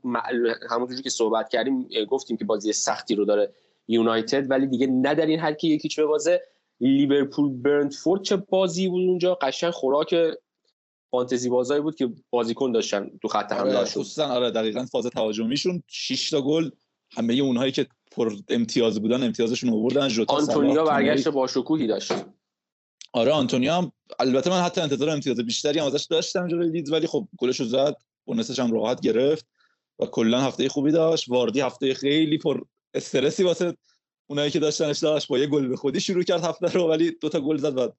همونجوری که صحبت کردیم گفتیم که بازی سختی رو داره یونایتد. ولی دیگه نه در این حد که یکیچ به بازه لیورپول برنتفورد چه بازی بود اونجا؟ قشنگ خوراک فانتزی بازایی بود که بازیکن داشتن تو خط حمله آره خصوصا آره دقیقاً فاز تهاجمیشون. 6 تا گل همه اونهایی که پر امتیاز بودن امتیازشون آوردن. ژوتا آنتونیا برگشت با شکوهی داشت. آره آنتونیا هم البته من حتی انتظار امتیاز بیشتری هم ازش داشتم جلوی لیدز ولی خب گلش رو زد. بونسش هم راحت گرفت و کلا هفته خوبی داشت. واردی هفته خیلی پر استرسی واسه اونایی که داشتنش داشت. با یه گل به خودی شروع کرد هفته رو ولی دو تا گل زد و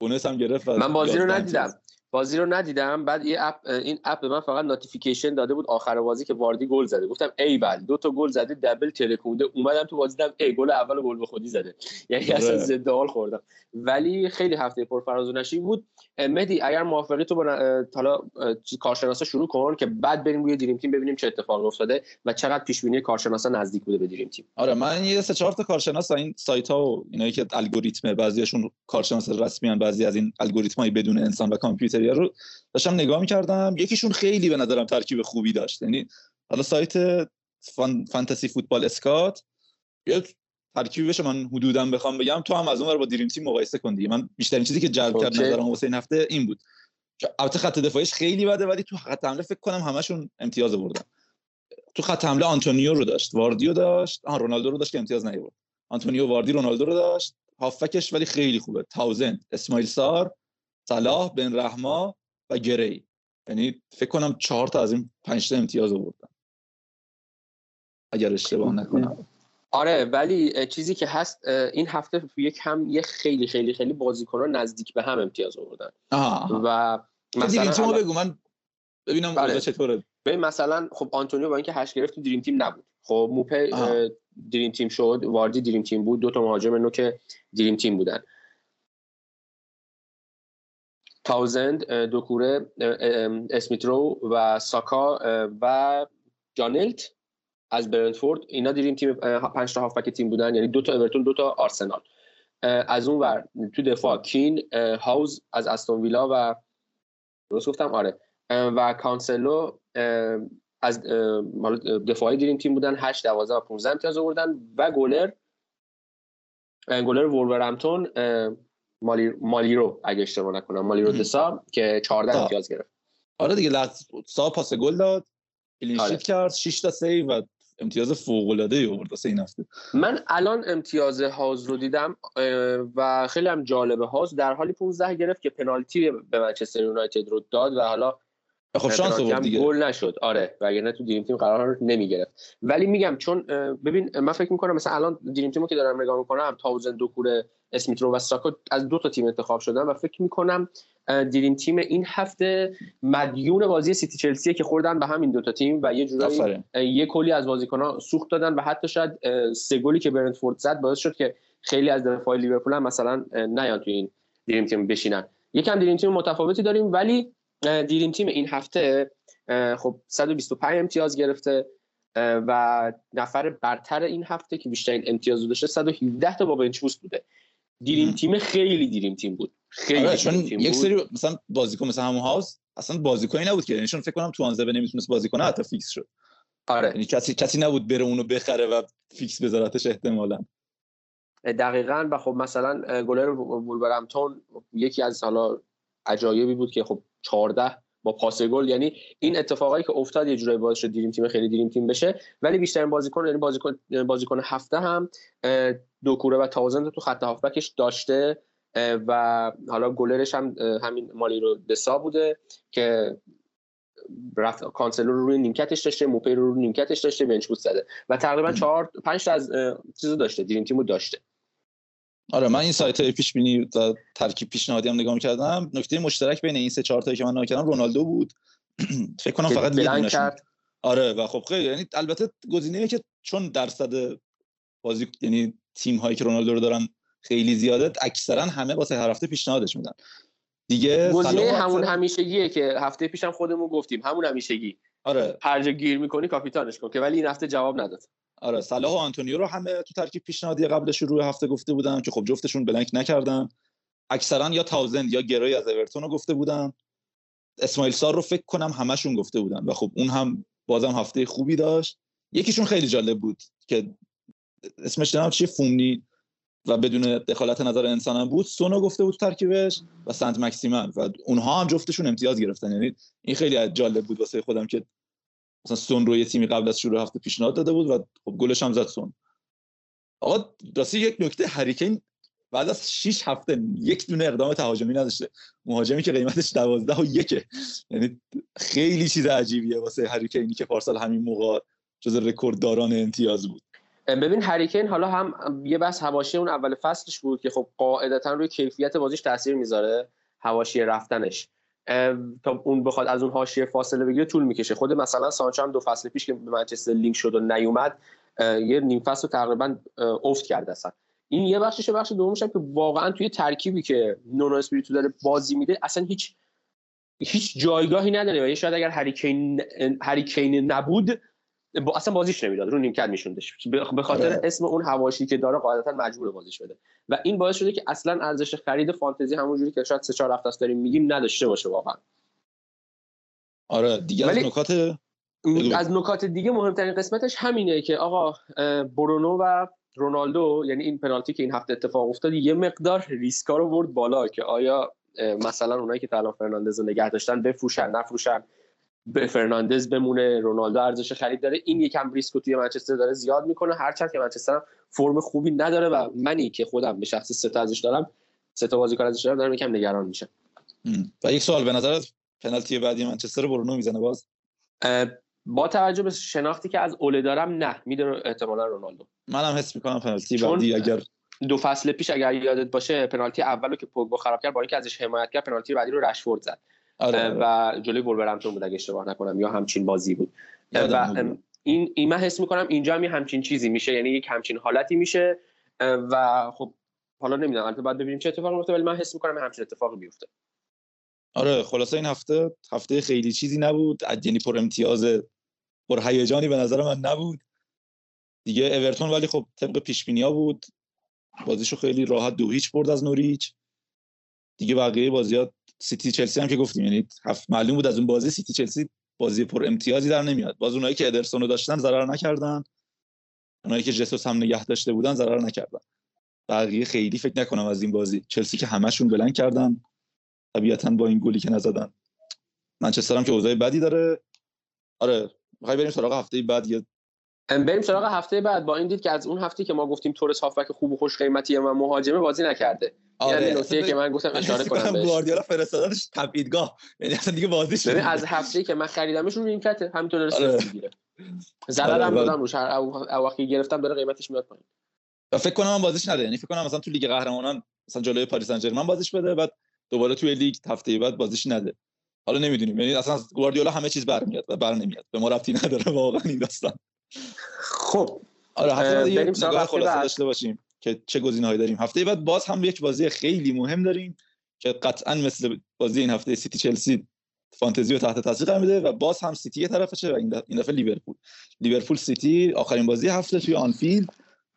bonus هم گرفت من بازی رو ندیدم. بازی رو ندیدم. بعد یه app این app به من فقط notification داده بود آخر بازی که واردی گل زده. گفتم ایول دو تا گل زده double ترکونده. اومدم تو بازی دیدم ای گل اول گل به خودی زده. یعنی اصلا آره. ضد حال خوردم. ولی خیلی هفته پر فراز و نشیب بود. مهدی اگر موافقی تو با حالا کارشناسا شروع کن که بعد بریم روی dream team ببینیم چه اتفاقی افتاده و چقدر پیش بینی کارشناسا نزدیک بوده به dream team. آره من یه سه چهار تا کارشناس این سایت ها و اینایی که الگوریتم بعضیاشون کارشناس رسمی ان بعضی از این الگوریتم های بدون انسان و کامپیوتری سری رو داشتم نگاه می‌کردم. یکیشون خیلی به نظرم ترکیب خوبی داشت. یعنی حالا سایت فان... فانتزی فوتبال اسکات یه ترکیبی بشه من حدودا بخوام بگم. تو هم از اون با دریم تیم مقایسه کن دیگه. من بیشترین چیزی که جلب کرد نظرم واسه این هفته این بود. البته خط دفاعیش خیلی بده ولی تو خط حمله فکر کنم همشون امتیاز بردن تو خط حمله آنتونیو رو داشت. واردیو داشت. آها رونالدو رو داشت که امتیاز نیورد آنتونیو واردی رونالدو رو داشت. هافکش ولی خیلی خوبه. تاوزن اسماعیل سار. صلاح بن رحما و گری. یعنی فکر کنم چهار تا از این پنج تا امتیاز آوردن. اگر اشتباه نکنم. آره ولی چیزی که هست این هفته یک هم یه خیلی خیلی خیلی بازیکنان نزدیک به هم امتیاز آوردن. و مثلا تیمو بگو من ببینم بله. چطوره. ببین مثلا خب آنتونیو با اینکه هشت گرفت تو دریم تیم نبود. خب موپه دریم تیم شد واردی دریم تیم بود دو تا مهاجم نو که دریم تیم بودن. تاوزند دوکوره اسمیترو و ساکا و جانلت از برنتفورد. اینا دیریم تیم پنج تا هافبک تیم بودن. یعنی دو تا اورتون دو تا آرسنال. از اون ور تو دفاع کین هاوز از استون ویلا و درست گفتم؟ آره. و کانسلو از دفاعی دیریم تیم بودن. 8 12 و 15 امتیاز آوردن. و گلر گلر وولورهمپتون مالی مالی رو اگه اشتباه نکنم مالی رو دسا که 14 امتیاز گرفت. آره دیگه لحظه سا پاس گل داد کلین آره. کرد 6 تا سیو و امتیاز فوق العاده ای آورد واسه این هفته. من الان امتیاز هاز رو دیدم و خیلی هم جالبه. هاز در حالی 15 گرفت که پنالتی به منچستر یونایتد رو داد و حالا خب شانس آورد دیگه. گل نشد. آره وگرنه تو دریم تیم قرار نمی‌گرفت. ولی میگم چون ببین من فکر می‌کنم مثلا الان دریم تیمو که دارم نگاه می‌کنم تاوزن دوکور اسمیترو و ساکا از دو تا تیم انتخاب شدن و فکر می‌کنم دریم تیم این هفته مدیون بازی سیتی چلسی که خوردن به همین دو تا تیم و یه جورایی یه کلی از بازیکن‌ها سوخت دادن و حتی شاید سه گلی که برنتفورد زد باعث شد که خیلی از دفاع لیورپول مثلا نیان تو این dream team بشینن. یکم dream team متفاوتی داریم ولی dream team این هفته خب 125 امتیاز گرفته و نفر برتر این هفته که بیشترین امتیاز داشته 117 تا با bench بوده dream team خیلی dream team بود خیلی آره چون یک سری مثلا بازیکن مثلا همون هاوس اصلا بازیکنی نبود که نشون فکر کنم تو آنزبه نمی‌تونست بازی کنه حتی فیکس شد آره یعنی کسی کسی نبود بره اونو بخره و فیکس بذارتش احتمالاً دقیقا و خب مثلا گلر وولورهمپتون یکی از حالا عجایبی بود که خب 14 با پاس گل یعنی این اتفاقایی که افتاد یه جورایی باعث شد dream team خیلی dream team بشه. ولی بیشترین بازیکن یعنی بازیکن بازیکن هفته هم دوکوره و تاوزند تو خط هافبکش داشته و حالا گلرش هم همین مالیرو د سا بوده که رفت کانسلو رو روی نیمکتش داشته موپی رو روی نیمکتش داشته بنچ بود زده. و تقریبا چهار پنج تا از چیزو داشته دریم تیمو داشته. آره من این سایت های پیش بینی و ترکیب پیشنهادی هم نگاه کردم نکته مشترک بین این سه چهار تایی که من نگاه کردم رونالدو بود. [clears throat] فکر کنم فقط یه کرد. آره و خب خیلی یعنی البته گزینه‌ای که چون درصد بازی یعنی تیم هایی که رونالدو رو دارن خیلی زیاده اکثرا همه واسه هر هفته پیشنهادش میدن. دیگه گزینه همون همیشگیه که هفته پیشم خودمون گفتیم. همون همیشگی. آره. هر جا گیر می‌کنی کاپیتانش کن که ولی این هفته جواب نداد. آره صلاح و آنتونیو رو همه تو ترکیب پیشنهادی قبل شروع هفته گفته بودن که خب جفتشون بلنک نکردن. اکثرا یا تاوزند یا گرای از اورتون رو گفته بودن. اسماعیل سار رو فکر کنم همشون گفته بودن و خب اون هم بازم هفته خوبی داشت. یکیشون خیلی جالب بود که اسمش نمی‌دونم چیه؟ فومنی و بدون دخالت نظر انسان هم بود. سونو گفته بود ترکیبش و سنت مکسیمن و اونها هم جفتشون امتیاز گرفتن. یعنی این خیلی جالب بود واسه خودم که مثلا سون رو یه تیمی قبل از شروع هفته پیشنهاد داده بود و خب گلش هم زد سون. آقا راستی یک نکته هریکین بعد از 6 هفته یک دونه اقدام تهاجمی نداشته. مهاجمی که قیمتش 12 و یکه. یعنی خیلی چیز عجیبیه واسه هریکینی که پارسال همین موقع جز رکوردداران امتیاز بود. ببین هری کین حالا هم یه بس حواشی اون اول فصلش بود که خب قاعدتا روی کیفیت بازیش تاثیر می‌ذاره حواشی رفتنش. تا اون بخواد از اون حاشیه فاصله بگیره طول می‌کشه. خود مثلا سانچو هم دو فصل پیش که به منچستر لینک شد و نیومد یه نیم فصل تقریبا افت کرد اصلا. این یه بخشش بخش دومش که واقعا توی ترکیبی که نونو اسپریتو داره بازی میده اصلا هیچ هیچ جایگاهی نداره. و شاید اگر هریکین هریکین نبود با اصلا بازیش نمی‌داد رو نیمکت میشوندش به خاطر آره. اسم اون حواشی که داره قاعدتا مجبور بازیش بده و این باعث شده که اصلا ارزش خرید فانتزی همونجوری که شاید سه چهار هفته است داریم میگیم نداشته باشه واقعا آره دیگه از ولی- نکات بگو. از نکات دیگه مهمترین قسمتش همینه که آقا برونو و رونالدو یعنی این پنالتی که این هفته اتفاق افتاد یه مقدار ریسکا رو برد بالا که آیا مثلا اونایی که تا الان فرناندز رو نگه داشتن بفروشن نفروشن به فرناندز بمونه رونالدو ارزش خرید داره این یکم ریسک رو توی منچستر داره زیاد می‌کنه. هرچند که منچستر فرم خوبی نداره و منی که خودم به شخص سه تا ازش دارم سه تا بازیکن ازش دارم دارم یکم نگران میشم. ام. و یک سوال به نظر پنالتی بعدی منچستر برونو می‌زنه باز؟ با توجه به شناختی که از اوله دارم نه می‌دونه احتمالا رونالدو. منم حس می‌کنم پنالتی بعدی اگر دو فصل پیش اگر یادت باشه پنالتی اولو که پوگبا خراب کرد با اینکه ازش حمایت کرد پنالتی بعدی رو رشفورد زد. آره, آره. و جلوی ولورهمپتون بود اگه اشتباه نکنم یا همچین بازی بود. و این این من حس می‌کنم اینجا هم همچین چیزی میشه یعنی یک همچین حالتی میشه. و خب حالا نمی‌دونم البته باید ببینیم چه اتفاقی میفته ولی من حس می‌کنم همچین اتفاقی بیفته آره خلاصه این هفته هفته خیلی چیزی نبود. یعنی پر امتیاز پر هیجانی به نظر من نبود. دیگه اورتون ولی خب طبق پیش ها بود. بازیشو خیلی راحت دو هیچ برد از نوریچ. دیگه بقیه بازیات سیتی چلسی هم که گفتیم یعنی هفت معلوم بود از اون بازی سیتی چلسی بازی پر امتیازی در نمیاد. باز اونایی که ادرسون رو داشتن ضرر نکردن. اونایی که جسوس هم نگه داشته بودن ضرر نکردن. بقیه خیلی فکر نکنم از این بازی. چلسی که همشون بلند کردن. طبیعتا با این گلی که نزدن. منچستر هم که اوضاع بدی داره. آره می‌خوای بریم سراغ هفته بعد یه بریم سراغ هفته بعد. با این دید که از اون هفته که ما گفتیم تورس هافبک خوب و خوش قیمتیه و مهاجمه بازی نکرده. آره. یعنی نکته که من گفتم [laughs] اشاره کنم بهش. گواردیولا فرستادنش تبعیدگاه. یعنی اصلا دیگه بازیش ببین نمی‌ده. از هفته که من خریدمش رو نیمکته. همینطور داره آره. می‌گیره ضررم آره، دادم روش. هر او- وقتی گرفتم داره قیمتش میاد پایین. فکر کنم هم بازیش نده. یعنی فکر کنم مثلا تو لیگ قهرمانان مثلا جلوی پاریس سن ژرمن بازیش بده بعد دوباره توی لیگ هفته بعد بازیش نده. حالا نمی‌دونیم. یعنی اصلا گواردیولا همه چیز برمیاد و بر نمیاد. به ما ربطی نداره. واقعا این داستان. خب آره یه بریم سراغ خلاصه. داشته باشیم که چه گزینه‌هایی داریم. هفته بعد باز هم یک بازی خیلی مهم داریم که قطعا مثل بازی این هفته سیتی چلسی فانتزی رو تحت تاثیر قرار میده و باز هم سیتی طرفشه و این دفعه, لیورپول. لیورپول سیتی آخرین بازی هفته توی آنفیلد.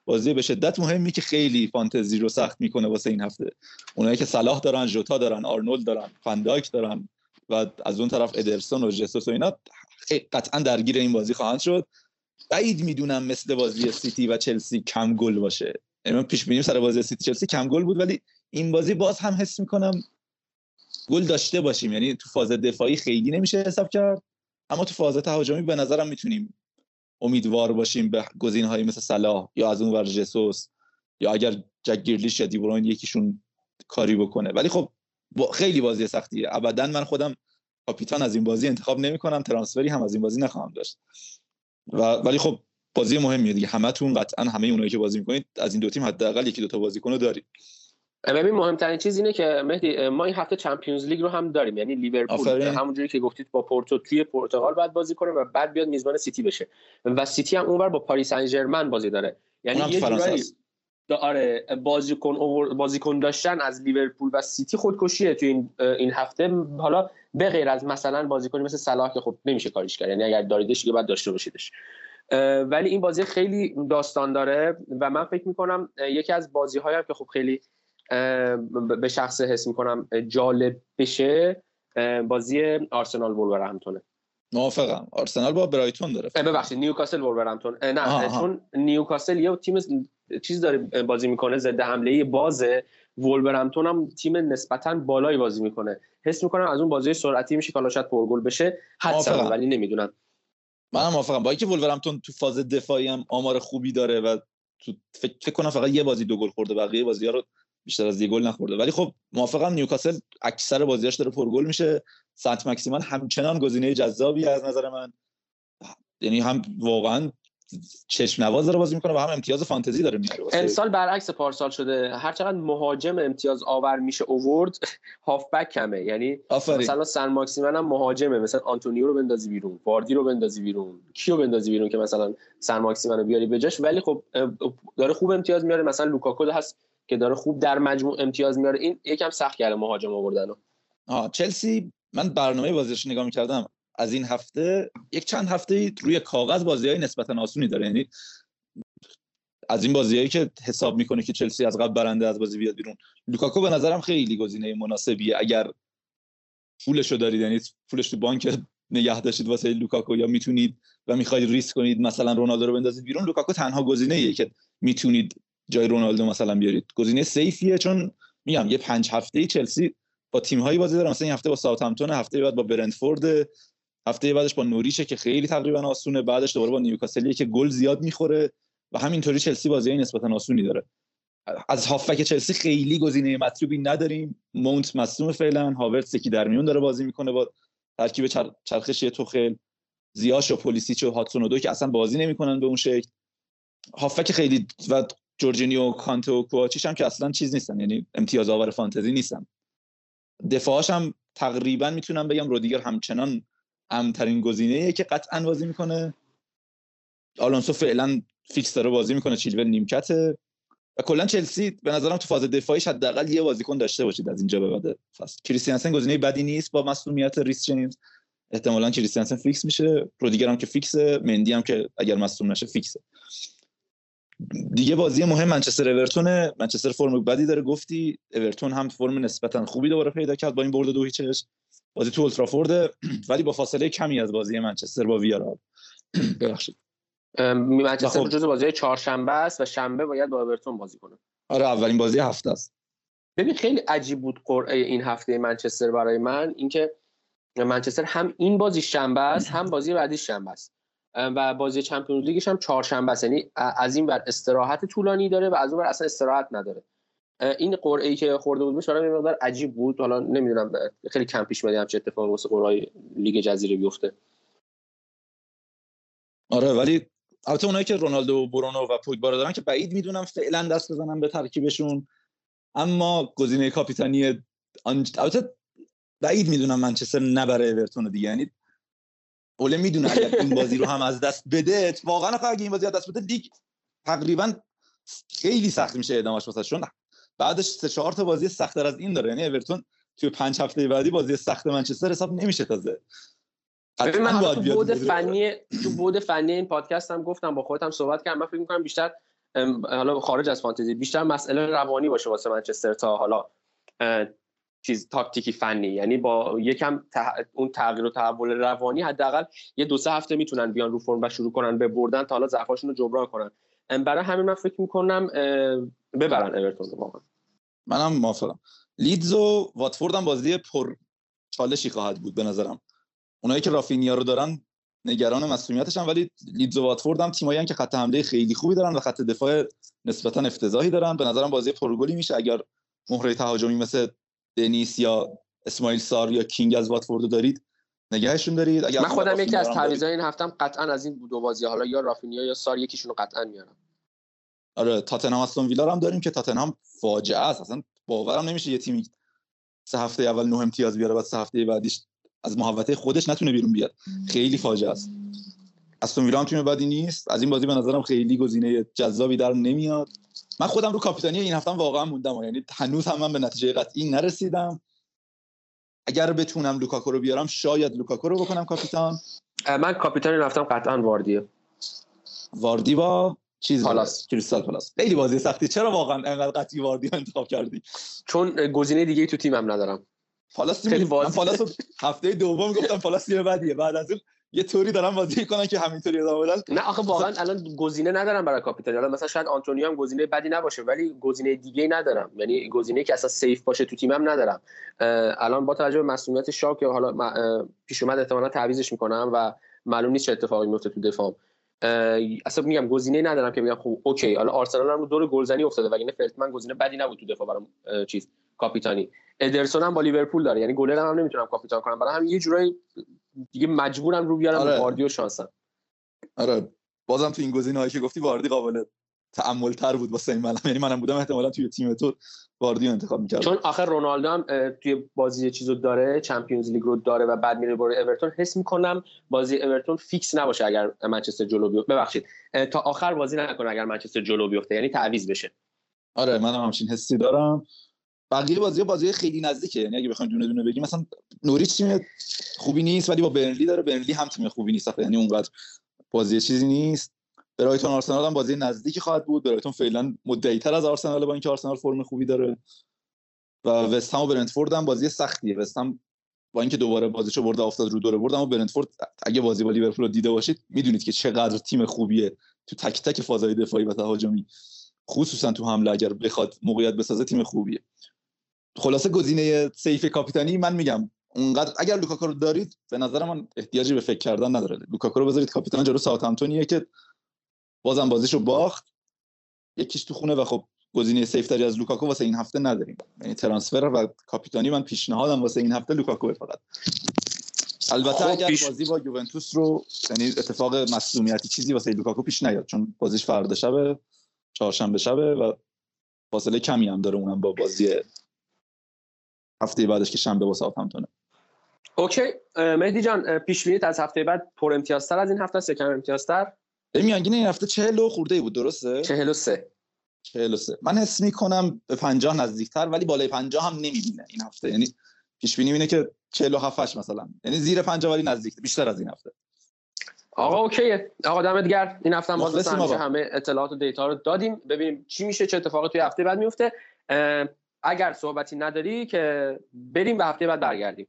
بازی به شدت مهمی که خیلی فانتزی رو سخت می‌کنه واسه این هفته. اونایی که صلاح دارن ژوتا دارن آرنولد دارن فن‌دایک دارن و از اون طرف ادرسون و جسوس و اینا قطعا درگیر این بازی خواهند شد. بعید می‌دونم مثل بازی سیتی و چلسی کم گل باشه. یعنی من پیش بینیم سر بازی سیتی چلسی کم گل بود ولی این بازی باز هم حس می‌کنم گل داشته باشیم. یعنی تو فاز دفاعی خیلی نمیشه حساب کرد اما تو فاز تهاجمی به نظرم می‌تونیم امیدوار باشیم به گزینه‌هایی مثل صلاح یا از اون ور جسوس یا اگر جک گریلیش یا دیبروین یکیشون کاری بکنه. ولی خب با خیلی بازی سختیه. ابدا من خودم کاپیتان از این بازی انتخاب نمی‌کنم ترانسفری هم از این بازی نخواهم داشت. و ولی خب بازی مهمیه دیگه. همتون قطعا همه اونایی که بازی می‌کنید از این دو تیم حداقل یکی دو تا بازیکن رو دارید. ببین مهمترین چیز اینه که مهدی ما این هفته چمپیونز لیگ رو هم داریم. یعنی لیورپول. همونجوری که گفتید با پورتو توی پرتغال باید بازی کنه و بعد بیاد میزبان سیتی بشه. و سیتی هم اونور با پاریس سن ژرمن بازی داره. یعنی یه جورایی دا- آره بازیکن بازیکن داشتن از لیورپول و سیتی خودکشیه تو این این هفته. حالا به غیر از مثلا بازیکنی مثل صلاح که خب نمیشه کاریش کرد. یعنی اگر داریدش دیگه باید داشته باشیدش. ولی این بازی خیلی داستان داره و من فکر می‌کنم یکی از بازی هم که خب خیلی به شخص حس می‌کنم جالب بشه بازی آرسنال وولورهمپتونه موافقم. آرسنال با برایتون داره. ببخشید نیوکاسل وولورهمپتون اه، نه آها. چون نیوکاسل یه تیم چیز داره بازی می‌کنه ضد حمله بازه. وولورهمپتون هم تیم نسبتا بالایی بازی می‌کنه. حس می‌کنم از اون بازی سرعتی میشه که حالا شاید پرگل بشه. حدسم موافقم. ولی نمی‌دونم. منم موافقم. با اینکه ولورهمپتون تو فاز دفاعی هم آمار خوبی داره و تو فکر, فکر کنم فقط یه بازی دو گل خورده بقیه بازی‌ها رو بیشتر از یه گل نخورده. ولی خب موافقم نیوکاسل اکثر بازیاش داره پرگل میشه. سن ماکسیمن همچنان گزینه جذابی از نظر من. یعنی هم واقعا چشم نواز داره بازی می‌کنه و هم امتیاز فانتزی داره میاره امسال برعکس پارسال شده. هر چقدر مهاجم امتیاز آور میشه آورد هافبک کمه. یعنی آفرین. مثلا سن ماکسیمن هم مهاجمه. مثلا آنتونیو رو بندازی بیرون واردی رو بندازی بیرون کیو بندازی بیرون که مثلا سن ماکسیمن رو بیاری بجاش ولی خب داره خوب امتیاز میاره. مثلا لوکاکو هست که داره خوب در مجموع امتیاز میاره. این یکم سخت کرده مهاجم آوردن آه چلسی من برنامه بازیش نگاه می‌کردم. از این هفته یک چند هفته روی کاغذ بازی های نسبتا آسونی داره. یعنی از این بازیهایی که حساب می‌کنه که چلسی از قبل برنده از بازی بیاد بیرون. لوکاکو به نظرم خیلی گزینه مناسبیه. اگر پولش رو دارید یعنی پولش تو بانک نگه داشتید واسه لوکاکو یا می‌تونید و می‌خواید ریسک کنید مثلا رونالدو رو بندازید بیرون لوکاکو تنها گزینه ایه که می‌تونید جای رونالدو مثلا بیارید. گزینه safe یه چون میگم یه پنج هفته چلسی با تیم هایی بازی داره. مثلا این هفته با ساوثهمپتون هفته بعد با برنتفورد هفته بعدش با نوریچه که خیلی تقریبا آسونه بعدش دوباره با نیوکاسل که گل زیاد می‌خوره و همینطوری چلسی بازی نسبتا آسونی داره. از هافبک چلسی خیلی گزینه مطلوبی نداریم. ماونت مصدوم فعلا هاورتس یکی در میون داره بازی می‌کنه با ترکیب چرخشی توخل. زیاش و پولیسیچ و هاتسون و دو که اصلا بازی نمی‌کنن به اون شکل. هافک خیلی و جورجینیو و کانته و کوچیش هم که اصلا چیز نیستن یعنی امتیاز آور فانتزی نیستن. دفاعش هم تقریبا می‌تونم بگم رودیگر همچنان امترین گزینه که قطعا بازی می‌کنه. آلونسو فعلا فیکس داره بازی می‌کنه چیلول نیمکته و کلا چلسی به نظرم تو فاز دفاعیش حداقل یه بازیکن داشته باشید از اینجا به بعد فصل. کریستیانسن گزینه بدی نیست با مسئولیت ریس جیمز. احتمالاً کریستیانسن فیکس میشه. رودیگر هم که فیکسه. مندی هم که اگر مصدوم نشه فیکسه. دیگه بازی مهم منچستر اورتون. منچستر فرم بدی داره گفتی. اورتون هم فرم نسبتا خوبی دوباره پیدا کرد با این برد دو هیچش. بازی تو اولترافورد ولی با فاصله کمی از بازی منچستر با ویارال [clears throat] ببخشید. منچستر خب. جزو بازی چهارشنبه است و شنبه باید با اورتون بازی کنه. آره اولین بازی هفته است. ببین خیلی عجیب بود قرعه این هفته منچستر برای من. اینکه منچستر هم این بازی شنبه است هم بازی بعدی شنبه است. و بازی چمپیونز لیگش هم چهارشنبه است. یعنی از این بر استراحت طولانی داره و از اون بر اصلا استراحت نداره. این قرعه ای که خورده بود برای من مقدار عجیب بود. حالا نمی‌دونم خیلی کم پیش میاد چه اتفاقی واسه قرعه لیگ جزیره بیفته. آره ولی البته اونایی که رونالدو و برونو و پوگبا دارن که بعید می‌دونم فعلا دست بزنن به ترکیبشون. اما گزینه کاپیتانی البته بعید می‌دونم منچستر نبره اورتون دیگه. یعنی اوله می‌دونه اگر این بازی رو هم از دست بده واقعا اگه این بازی از دست بده لیگ تقریبا خیلی سخت میشه ادامش واسه بعدش سه چهار تا بازی سختتر از این داره. یعنی اورتون توی پنج هفته بعدی بازی سخت منچستر حساب نمیشه تازه. من تو بود فنی تو بود فنی این پادکست هم گفتم با خودم صحبت کردم. من فکر می‌کنم بیشتر حالا خارج از فانتزی بیشتر مسئله روانی باشه واسه منچستر تا حالا. چیز تاکتیکی فنی. یعنی با یکم اون تغییر و تحول روانی حداقل یه دو سه هفته می‌تونن بیان رو فرم و شروع کنن به بردن تا حالا ضعفاشون رو جبران کنن. برای همین من فکر می‌کنم ببرن اورتون واقعا. منم موافقم. لیدز و واتفورد هم بازی پر چالشی خواهد بود به نظرم. اونایی که رافینیا رو دارن نگران مسئولیتش هم ولی لیدز و واتفورد هم تیمایی که خط حمله خیلی خوبی دارن و خط دفاع نسبتا افتضاحی دارن. به نظرم بازی پرگلی میشه. اگر مهره تهاجمی مثل دنیس یا اسماعیل سار یا کینگ از واتفورد دارید نگهشون دارید. اگر من خودم یکی از تعویضای این هفتم قطعا از این دو بازی. حالا یا رافینیا یا سار یکیشون رو قطعا میارم. آره تاتنهام استون ویلا هم داریم که تاتنهام فاجعه است. اصلا باورم نمیشه یه تیمی سه هفته اول نه امتیاز بیاره بعد سه هفته بعدیش از محوطه خودش نتونه بیرون بیاد. خیلی فاجعه است. استون ویلا هم تیم بدی نیست. از این بازی به نظرم خیلی گزینه جذابی در نمیاد. من خودم رو کاپیتانی این هفته واقعا موندم یعنی هنوز هم من به نتیجه قطعی نرسیدم. اگر بتونم لوکاکو رو بیارم شاید لوکاکو رو بکنم کاپیتان. من کاپیتان رفتم قطعا واردیه. واردی با چیز پالاس کریستال پالاس. خیلی بازی سختی. چرا واقعا انقدر قطعی واردی رو انتخاب کردی؟ چون گزینه دیگه تو تیمم ندارم. پالاس خیلی باز... پالاس هفته دوم گفتم پالاس یه بدیه. بعد از اون یه طوری دارن بازی کنن که همینطوری ادامه بدن. نه آخه واقعا الان گزینه ندارم برای کاپیتان. الان مثلا شاید آنتونیو هم گزینه بدی نباشه ولی گزینه دیگه ندارم. یعنی گزینه که اصلا safe باشه تو تیمم ندارم. الان با توجه به مصدومیت شاو که حالا پیش اومد احتمالاً تعویضش می‌کنم و معلوم نیست چه اتفاقی میفته تو دفاع. اصلا میگم گزینه ندارم که بگم خب okay. حالا آرسنال هم رو دور گل‌زنی افتاده وگرنه فلتمن گزینه بدی نبود تو دفاع برام چیز. کاپیتانی. ادرسون هم با لیورپول داره. یعنی گلر هم نمی‌تونم کاپیتان کنم. برای هم یه جورایی دیگه مجبورم رو بیارم آره. واردی و شانسم. آره. بازم تو این گزینه‌هایی که گفتی واردی قابل تأمل تر بود واسه من یعنی منم بودم احتمالا توی تیم تو واردی انتخاب می‌کردم. چون آخر رونالدو هم توی بازی چیزو داره Champions League رو داره و بعد میره برای اورتون. حس می‌کنم بازی اورتون fix نباشه اگر منچستر جلو بیفته ببخشید. تا آخر بازی نکنه اگر منچستر جلو بیفته. یعنی تعویض بشه. آره منم همچین حسی دارم. بقیه بازی بازی خیلی نزدیکه. یعنی اگه بخوایم دونه دونه بگیم مثلا نوریچ تیم خوبی نیست ولی با برنلی داره. برنلی هم تیم خوبی نیست. یعنی اونقدر بازی چیزی نیست. برایتون آرسنال هم بازی نزدیکی خواهد بود. برایتون فعلا تر از آرسنال با اینکه آرسنال فرم خوبی داره. و وست و برنتفورد هم بازی سختیه. وست هم با اینکه دوباره بازیشو برده افتاد رو دوره برد اما برنتفورد اگه بازی با لیورپول دیده باشید می‌دونید که چقدر تیم خوبیه. تو تک تک فازهای دفاعی و تهاجمی. خصوصا تو حمله اگر بخواد موقعیت بسازه تیم خوبیه. خلاصه گزینه safe کاپیتانی من میگم اونقدر اگر لوکاکو رو دارید به نظر من احتیاجی به فکر کردن نداره. لوکاکو رو بذارید کاپیتان جلو ساوثهامپتونیه که بازم بازیشو باخت. یکیش تو خونه و خب گزینه safe تری از لوکاکو واسه این هفته نداریم. یعنی transfer و کاپیتانی من پیشنهادم واسه این هفته لوکاکو فقط. البته خب اگر پیش... بازی با یوونتوس رو یعنی اتفاق مصدومیتی چیزی واسه لوکاکو پیش نیاد چون بازیش فردا شبه چهارشنبه شبه و فاصله کمی هم داره اونم با بازی هفته بعدش که شنبه با ساوثهامپتون. OK مهدی جان پیش بینیت از هفته بعد پر امتیازتر از این هفته سه کم امتیازتر؟ میانگین این هفته 40 خورده ای بود درسته؟ 43 43 من حس می‌کنم به 50 نزدیکتر ولی بالای 50 هم نمی‌بینه این هفته. یعنی پیش بینی اینه که 47 مثلا. یعنی زیر 50 ولی نزدیک بیشتر از این هفته. آقا اوکیه آقا دمت گرم. این هفته باز همه اطلاعات و دیتا رو دادیم. ببینیم چی میشه چه اتفاقی توی هفته بعد میفته. اگر صحبتی نداری که بریم به هفته بعد برگردیم.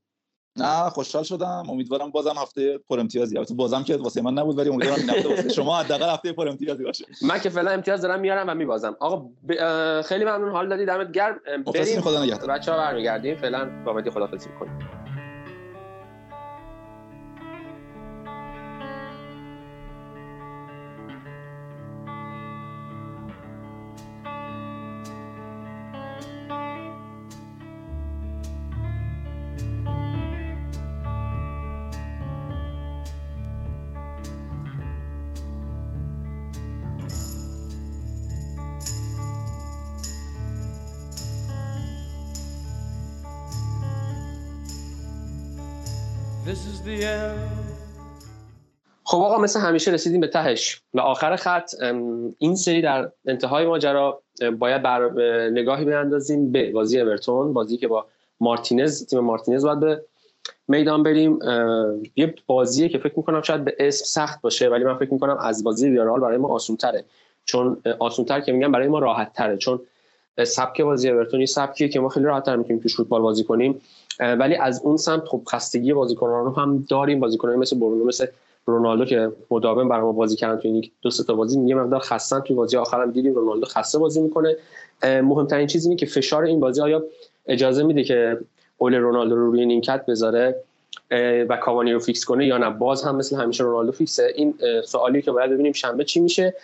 نه خوشحال شدم. امیدوارم بازم هفته پر امتیازی. البته بازم که واسه من نبود ولی امیدوارم این هفته واسه شما حداقل هفته پر امتیازی باشه. من که فعلا امتیاز دارم میارم و میبازم. آقا ب... خیلی ممنون. حال دادی دمت گرم. بریم خدا نگهدار. بچه‌ها برمیگردیم. فعلا با مدی خدافظی می‌کنیم. خب آقا مثل همیشه رسیدیم به تهش و آخر خط این سری در انتهای ماجرا باید بر نگاهی بیاندازیم به بازی اورتون بازی که با مارتینز تیم مارتینز باید به میدان بریم. یه بازیه که فکر می‌کنم شاید به اسم سخت باشه ولی من فکر می‌کنم از بازی ویارال برای ما آسون تره چون آسون تر که میگم برای ما راحت تره چون سبک بازی اورتون سبکیه که ما خیلی راحت تر می‌تونیم توش فوتبال بازی کنیم. ولی از اون سمت خب خستگی بازیکنان رو هم داریم. بازیکنان مثل برونو مثل رونالدو که مداوم برای ما بازی کردن تو این دو تا بازی یه مقدار خستن توی بازی. آخرم دیدیم رونالدو خسته بازی می‌کنه. مهمترین چیز اینه که فشار این بازی آیا اجازه میده که اول رونالدو رو روی نیمکت بذاره و کاوانی رو فیکس کنه یا نه؟ باز هم مثل همیشه رونالدو فیکسه. این سوالی که باید ببینیم شنبه چی میشه.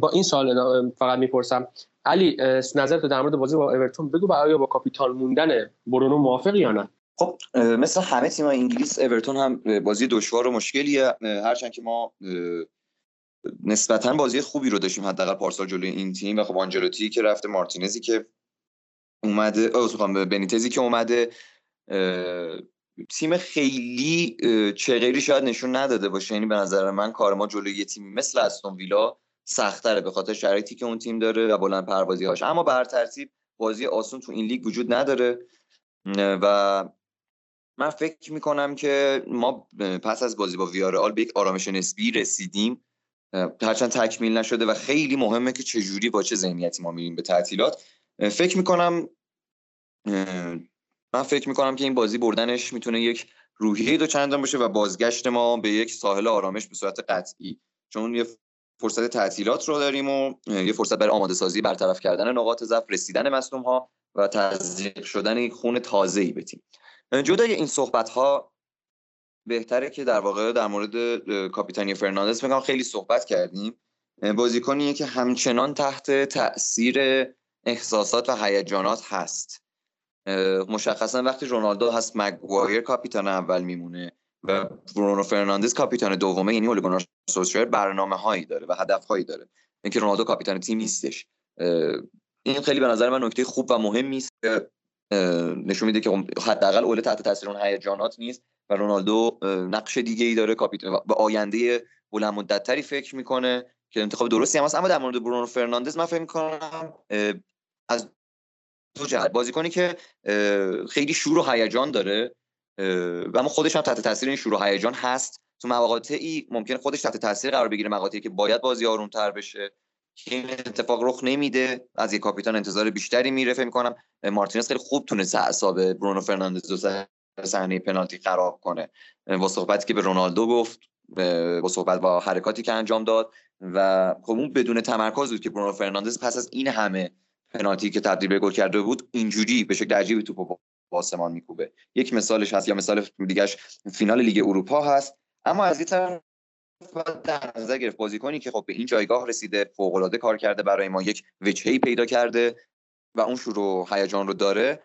با این سوال فقط می‌پرسم. علی نظرت در مورد بازی با اورتون بگو و آیا با کاپیتان موندن برونو موافق یا نه؟ خب مثل همه تیم انگلیس اورتون هم بازی دشوار و مشکلیه. هرچند که ما نسبتا بازی خوبی رو داشتیم حداقل پارسال جلوی این تیم و خب آنجلوتی که رفته مارتینزی که اومده بنیتزی که اومده تیم خیلی چه شاید نشون نداده باشه. یعنی به نظر من کار ما جلوی یه تیمی مثل استون ویلا سختره به خاطر شرایطی که اون تیم داره و بلند پروازی هاش اما بر ترتیب بازی آسون تو این لیگ وجود نداره. و من فکر می‌کنم که ما پس از بازی با ویارال به یک آرامش نسبی رسیدیم. هرچند تکمیل نشده و خیلی مهمه که چجوری با چه ذهنیتی ما میریم به تعطیلات. فکر می‌کنم من فکر می‌کنم که این بازی بردنش می‌تونه یک روحیه دو چندان باشه و بازگشت ما به یک ساحل آرامش به صورت قطعی. چون یه فرصت تعطیلات رو داریم و یه فرصت برای آماده سازی برطرف کردن نقاط ضعف رسیدن مصدوم ها و تزریق شدن یک خون تازه ای به تیم. جدای این صحبت ها بهتره که در واقع در مورد کاپیتانی فرناندز میگم خیلی صحبت کردیم. بازیکنیه که همچنان تحت تاثیر احساسات و هیجانات هست. مشخصا وقتی رونالدو هست مگوایر کاپیتان اول میمونه و برونو فرناندز کاپیتان دومه یعنی اوله گونار سولسشر برنامه هایی داره و هدف هایی داره. اینکه رونالدو کاپیتان تیم نیستش. این خیلی به نظر من نکته خوب و مهمی است نشون میده که حداقل اول تحت تاثیر اون هیجانات نیست و رونالدو نقش دیگه ای داره کاپیتان به آینده بلند مدت تری فکر می‌کنه که انتخاب درستی هم هست. اما در مورد برونو فرناندز من فکر می‌کنم از دو جهت. بازیکنی که خیلی شور و هیجان داره اما خودش هم تحت تاثیر این شور و هیجان هست. تو مواقعی ممکن خودش تحت تاثیر قرار بگیره مقاطعی که باید بازی تر بشه. که این اتفاق رخ نمیده. از یک کاپیتان انتظار بیشتری میره فکر می‌کنم. مارتینز خیلی خوب تونست اعصاب برونو فرناندز رو صحنه پنالتی خراب کنه. با صحبتی که به رونالدو گفت با صحبت با حرکاتی که انجام داد و خب اون بدون تمرکز بود که برونو فرناندز پس از این همه پنالتی که تبدیل به گل کرده بود اینجوری به شکل عجیبی توپو آسمان میکوبه. یک مثالش هست یا مثال دیگهش فینال لیگ اروپا هست. اما از این طرف در نظر گرفت بازیکنی که خب به این جایگاه رسیده فوق العاده کار کرده برای ما یک وجهی پیدا کرده و اون شروع هیجان رو داره.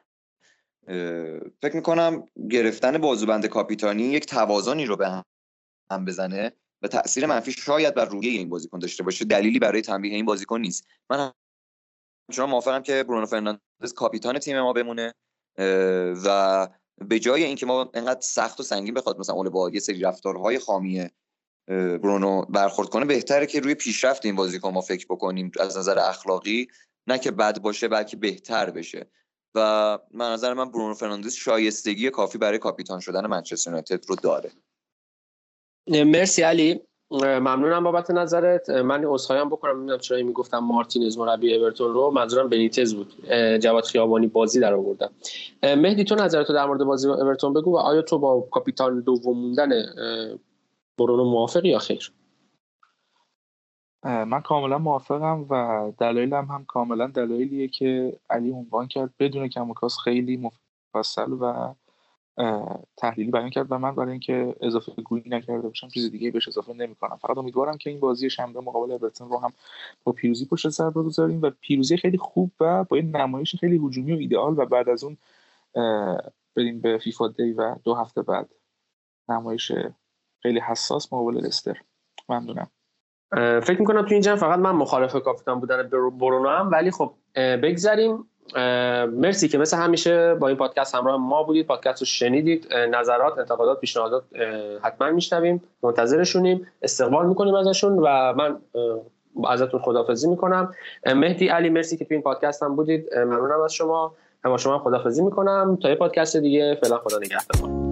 فکر می‌کنم گرفتن بازوبند کاپیتانی یک توازنی رو به هم بزنه و تاثیر منفی شاید بر روی این بازیکن داشته باشه. دلیلی برای تنبیه این بازیکن نیست. من همچنان موافقم که برونو فرناندز کاپیتان تیم ما بمونه. و به جای اینکه ما انقدر سخت و سنگین بخواد مثلا اون با یه سری رفتارهای خامی برونو برخورد کنه بهتره که روی پیشرفت این بازیکن ما فکر بکنیم از نظر اخلاقی نه که بد باشه بلکه بهتر بشه. و من نظر من برونو فرناندز شایستگی کافی برای کاپیتان شدن منچستر یونایتد رو داره. مرسی علی. ممنونم بابت نظرت. من هم بکنم. نمی‌دونم چرا می‌گفتم مارتینز مربی اورتون رو. منظورم بنیتز بود. جواد خیابانی بازی در آوردم. مهدی تو نظرتو در مورد بازی اورتون بگو و آیا تو با کاپیتان دوم موندن برونو موافقی یا خیر؟ من کاملا موافقم و دلایلم هم کاملا دلایلیه که علی عنوان کرد. بدون کمکاس خیلی مفصل و تحلیلی بیان کرد و من برای اینکه اضافه گویی نکرده باشم چیز دیگه بهش اضافه نمی‌کنم. فقط امیدوارم که این بازی شنبه مقابل اورتون رو هم با پیروزی پشت سر بگذاریم و پیروزی خیلی خوب و با این نمایش خیلی هجومی و ایدئال و بعد از اون بریم به فیفا دی و دو هفته بعد. نمایش خیلی حساس مقابل لستر. ممنونم. فکر می‌کنم تو این جمع فقط من مخالف کاپیتان بودن برونو هم ولی خب بگذریم مرسی که مثل همیشه با این پادکست همراه ما بودید. پادکست رو شنیدید. نظرات انتقادات پیشنهادات حتما میشنویم. منتظرشونیم. استقبال می‌کنیم ازشون و من ازتون خدافزی می‌کنم. مهدی علی مرسی که تو این پادکست هم بودید. ممنونم از شما. با شما خدافزی می‌کنم. تا یه پادکست دیگه فعلا خدا نگهدار.